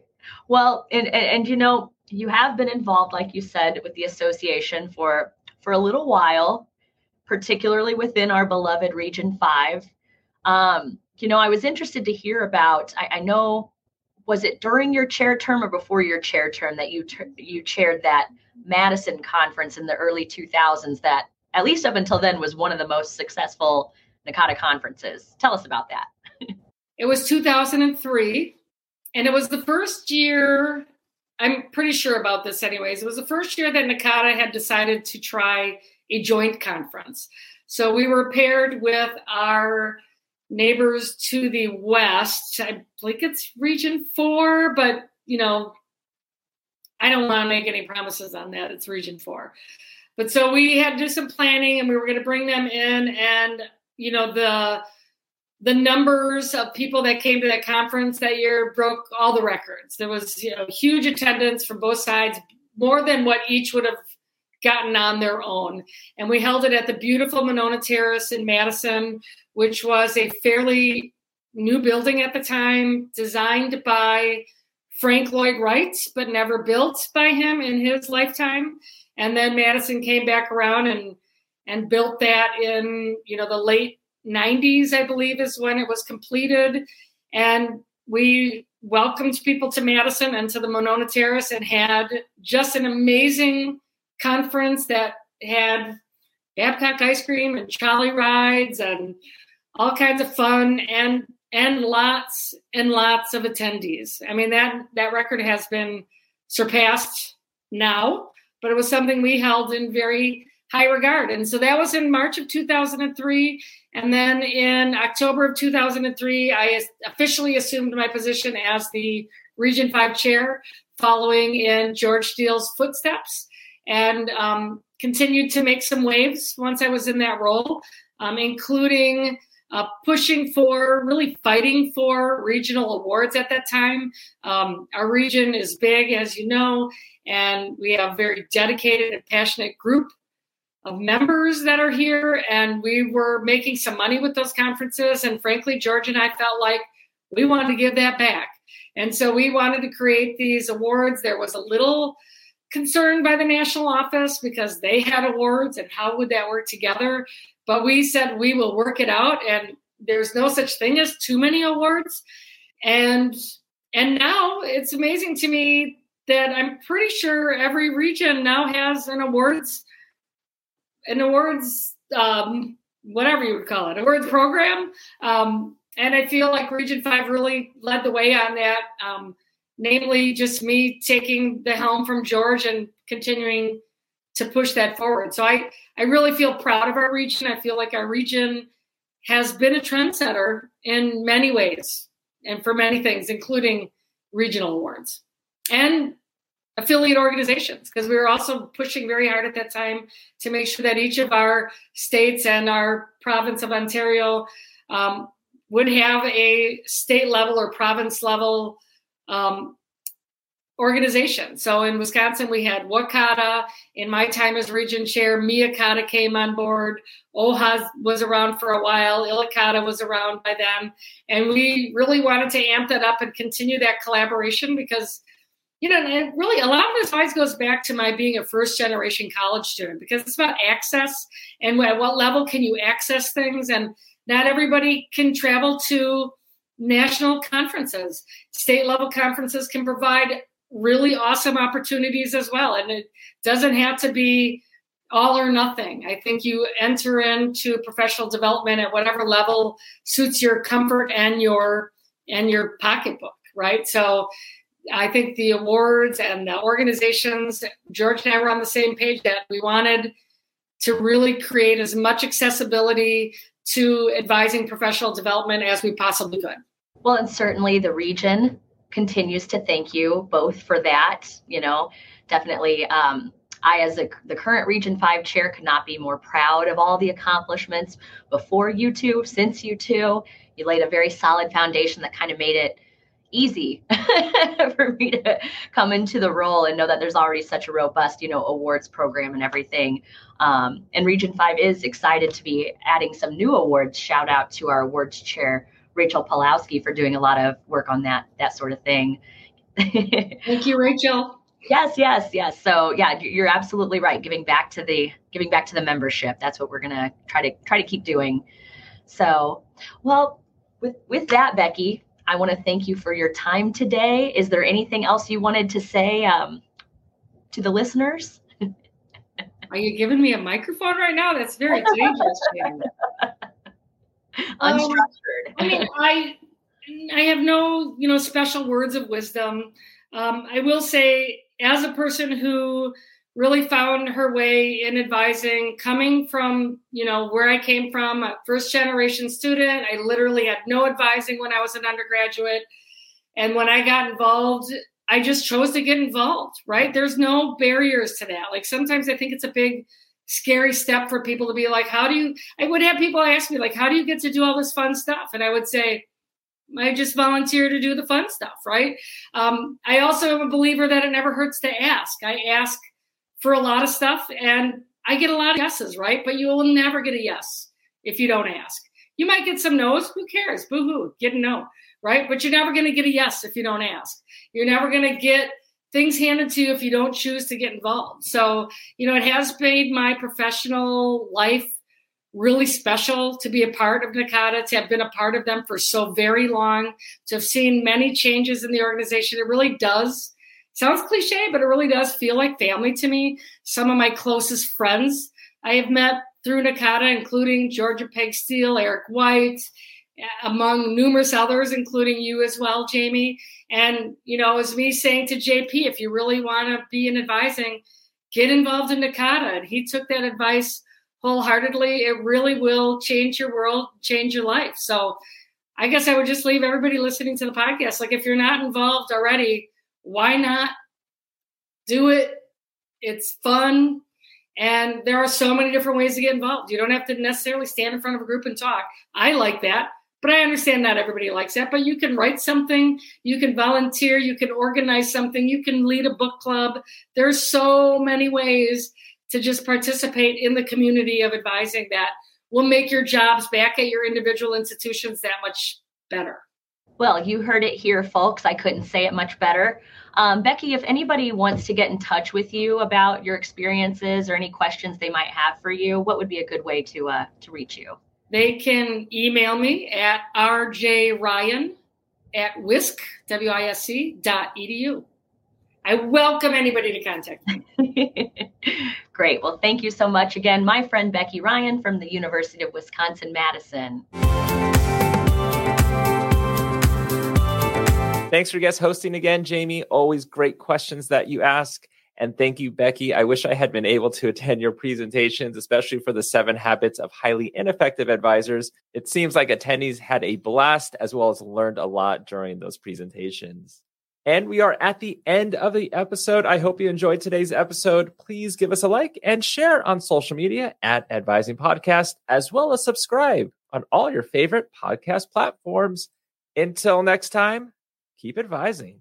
Well, and, and, and you know, you have been involved, like you said, with the association for for a little while, particularly within our beloved Region Five. Um, you know, I was interested to hear about. I, I know, was it during your chair term or before your chair term that you you chaired that Madison conference in the early 2000s that at least up until then, was one of the most successful NACADA conferences. Tell us about that. it was 2003, and it was the first year. I'm pretty sure about this, anyways. It was the first year that NACADA had decided to try a joint conference. So we were paired with our neighbors to the west. I think it's Region Four, but you know, I don't want to make any promises on that. It's Region Four. But so we had to do some planning and we were going to bring them in and you know the the numbers of people that came to that conference that year broke all the records. There was you know huge attendance from both sides, more than what each would have gotten on their own. And we held it at the beautiful Monona Terrace in Madison, which was a fairly new building at the time, designed by Frank Lloyd Wright, but never built by him in his lifetime. And then Madison came back around and and built that in you know the late 90s, I believe, is when it was completed. And we welcomed people to Madison and to the Monona Terrace and had just an amazing conference that had Babcock ice cream and trolley rides and all kinds of fun and and lots and lots of attendees. I mean that that record has been surpassed now, but it was something we held in very high regard. And so that was in March of 2003. And then in October of 2003, I officially assumed my position as the Region 5 chair, following in George Steele's footsteps, and um, continued to make some waves once I was in that role, um, including uh, pushing for, really fighting for regional awards at that time. Um, our region is big, as you know, and we have a very dedicated and passionate group of members that are here. And we were making some money with those conferences. And frankly, George and I felt like we wanted to give that back. And so we wanted to create these awards. There was a little concern by the national office because they had awards and how would that work together. But we said we will work it out, and there's no such thing as too many awards. And and now it's amazing to me that I'm pretty sure every region now has an awards an awards um, whatever you would call it awards program. Um, and I feel like Region Five really led the way on that. Um, namely, just me taking the helm from George and continuing to push that forward. So I, I really feel proud of our region. I feel like our region has been a trendsetter in many ways and for many things, including regional awards and affiliate organizations, because we were also pushing very hard at that time to make sure that each of our states and our province of Ontario um, would have a state level or province level um, organization. So in Wisconsin, we had WACADA. In my time as region chair, MiACADA came on board. OHA was around for a while. ILLICATA was around by then. And we really wanted to amp that up and continue that collaboration because, you know, and really a lot of this always goes back to my being a first generation college student because it's about access and at what level can you access things. And not everybody can travel to national conferences. State level conferences can provide really awesome opportunities as well. And it doesn't have to be all or nothing. I think you enter into professional development at whatever level suits your comfort and your and your pocketbook, right? So I think the awards and the organizations, George and I were on the same page that we wanted to really create as much accessibility to advising professional development as we possibly could. Well, and certainly the region continues to thank you both for that. You know, definitely. Um, I, as a, the current Region 5 chair, could not be more proud of all the accomplishments before you two, since you two. You laid a very solid foundation that kind of made it easy *laughs* for me to come into the role and know that there's already such a robust, you know, awards program and everything. Um, and Region 5 is excited to be adding some new awards. Shout out to our awards chair, Rachel Pulowski for doing a lot of work on that that sort of thing. *laughs* Thank you, Rachel. Yes, yes, yes. So yeah, you're absolutely right. Giving back to the giving back to the membership. That's what we're gonna try to try to keep doing. So, well, with with that, Becky, I want to thank you for your time today. Is there anything else you wanted to say um, to the listeners? Are you giving me a microphone right now? That's very *laughs* dangerous. *laughs* unstructured. Um, I mean, I I have no you know special words of wisdom. Um, I will say, as a person who really found her way in advising, coming from you know where I came from, a first generation student. I literally had no advising when I was an undergraduate, and when I got involved. I just chose to get involved, right? There's no barriers to that. Like sometimes I think it's a big scary step for people to be like, how do you? I would have people ask me, like, how do you get to do all this fun stuff? And I would say, I just volunteer to do the fun stuff, right? Um, I also am a believer that it never hurts to ask. I ask for a lot of stuff and I get a lot of yeses, right? But you will never get a yes if you don't ask. You might get some no's. Who cares? Boo hoo, get a no, right? But you're never going to get a yes if you don't ask. You're never going to get things handed to you if you don't choose to get involved. So, you know, it has made my professional life really special to be a part of NACADA, to have been a part of them for so very long, to have seen many changes in the organization. It really does. Sounds cliche, but it really does feel like family to me. Some of my closest friends I have met through NACADA, including Georgia Peg Steele, Eric White, among numerous others, including you as well, Jamie. And, you know, as me saying to JP, if you really want to be in advising, get involved in NACADA. And he took that advice wholeheartedly. It really will change your world, change your life. So I guess I would just leave everybody listening to the podcast. Like, if you're not involved already, why not do it? It's fun. And there are so many different ways to get involved. You don't have to necessarily stand in front of a group and talk. I like that. But I understand not everybody likes that. But you can write something, you can volunteer, you can organize something, you can lead a book club. There's so many ways to just participate in the community of advising that will make your jobs back at your individual institutions that much better. Well, you heard it here, folks. I couldn't say it much better. Um, Becky, if anybody wants to get in touch with you about your experiences or any questions they might have for you, what would be a good way to uh, to reach you? They can email me at rjryan at wisc, W-I-S-C, dot edu. I welcome anybody to contact me. *laughs* Great. Well, thank you so much again, my friend Becky Ryan from the University of Wisconsin Madison. Thanks for guest hosting again, Jamie. Always great questions that you ask. And thank you, Becky. I wish I had been able to attend your presentations, especially for the seven habits of highly ineffective advisors. It seems like attendees had a blast as well as learned a lot during those presentations. And we are at the end of the episode. I hope you enjoyed today's episode. Please give us a like and share on social media at Advising Podcast, as well as subscribe on all your favorite podcast platforms. Until next time, keep advising.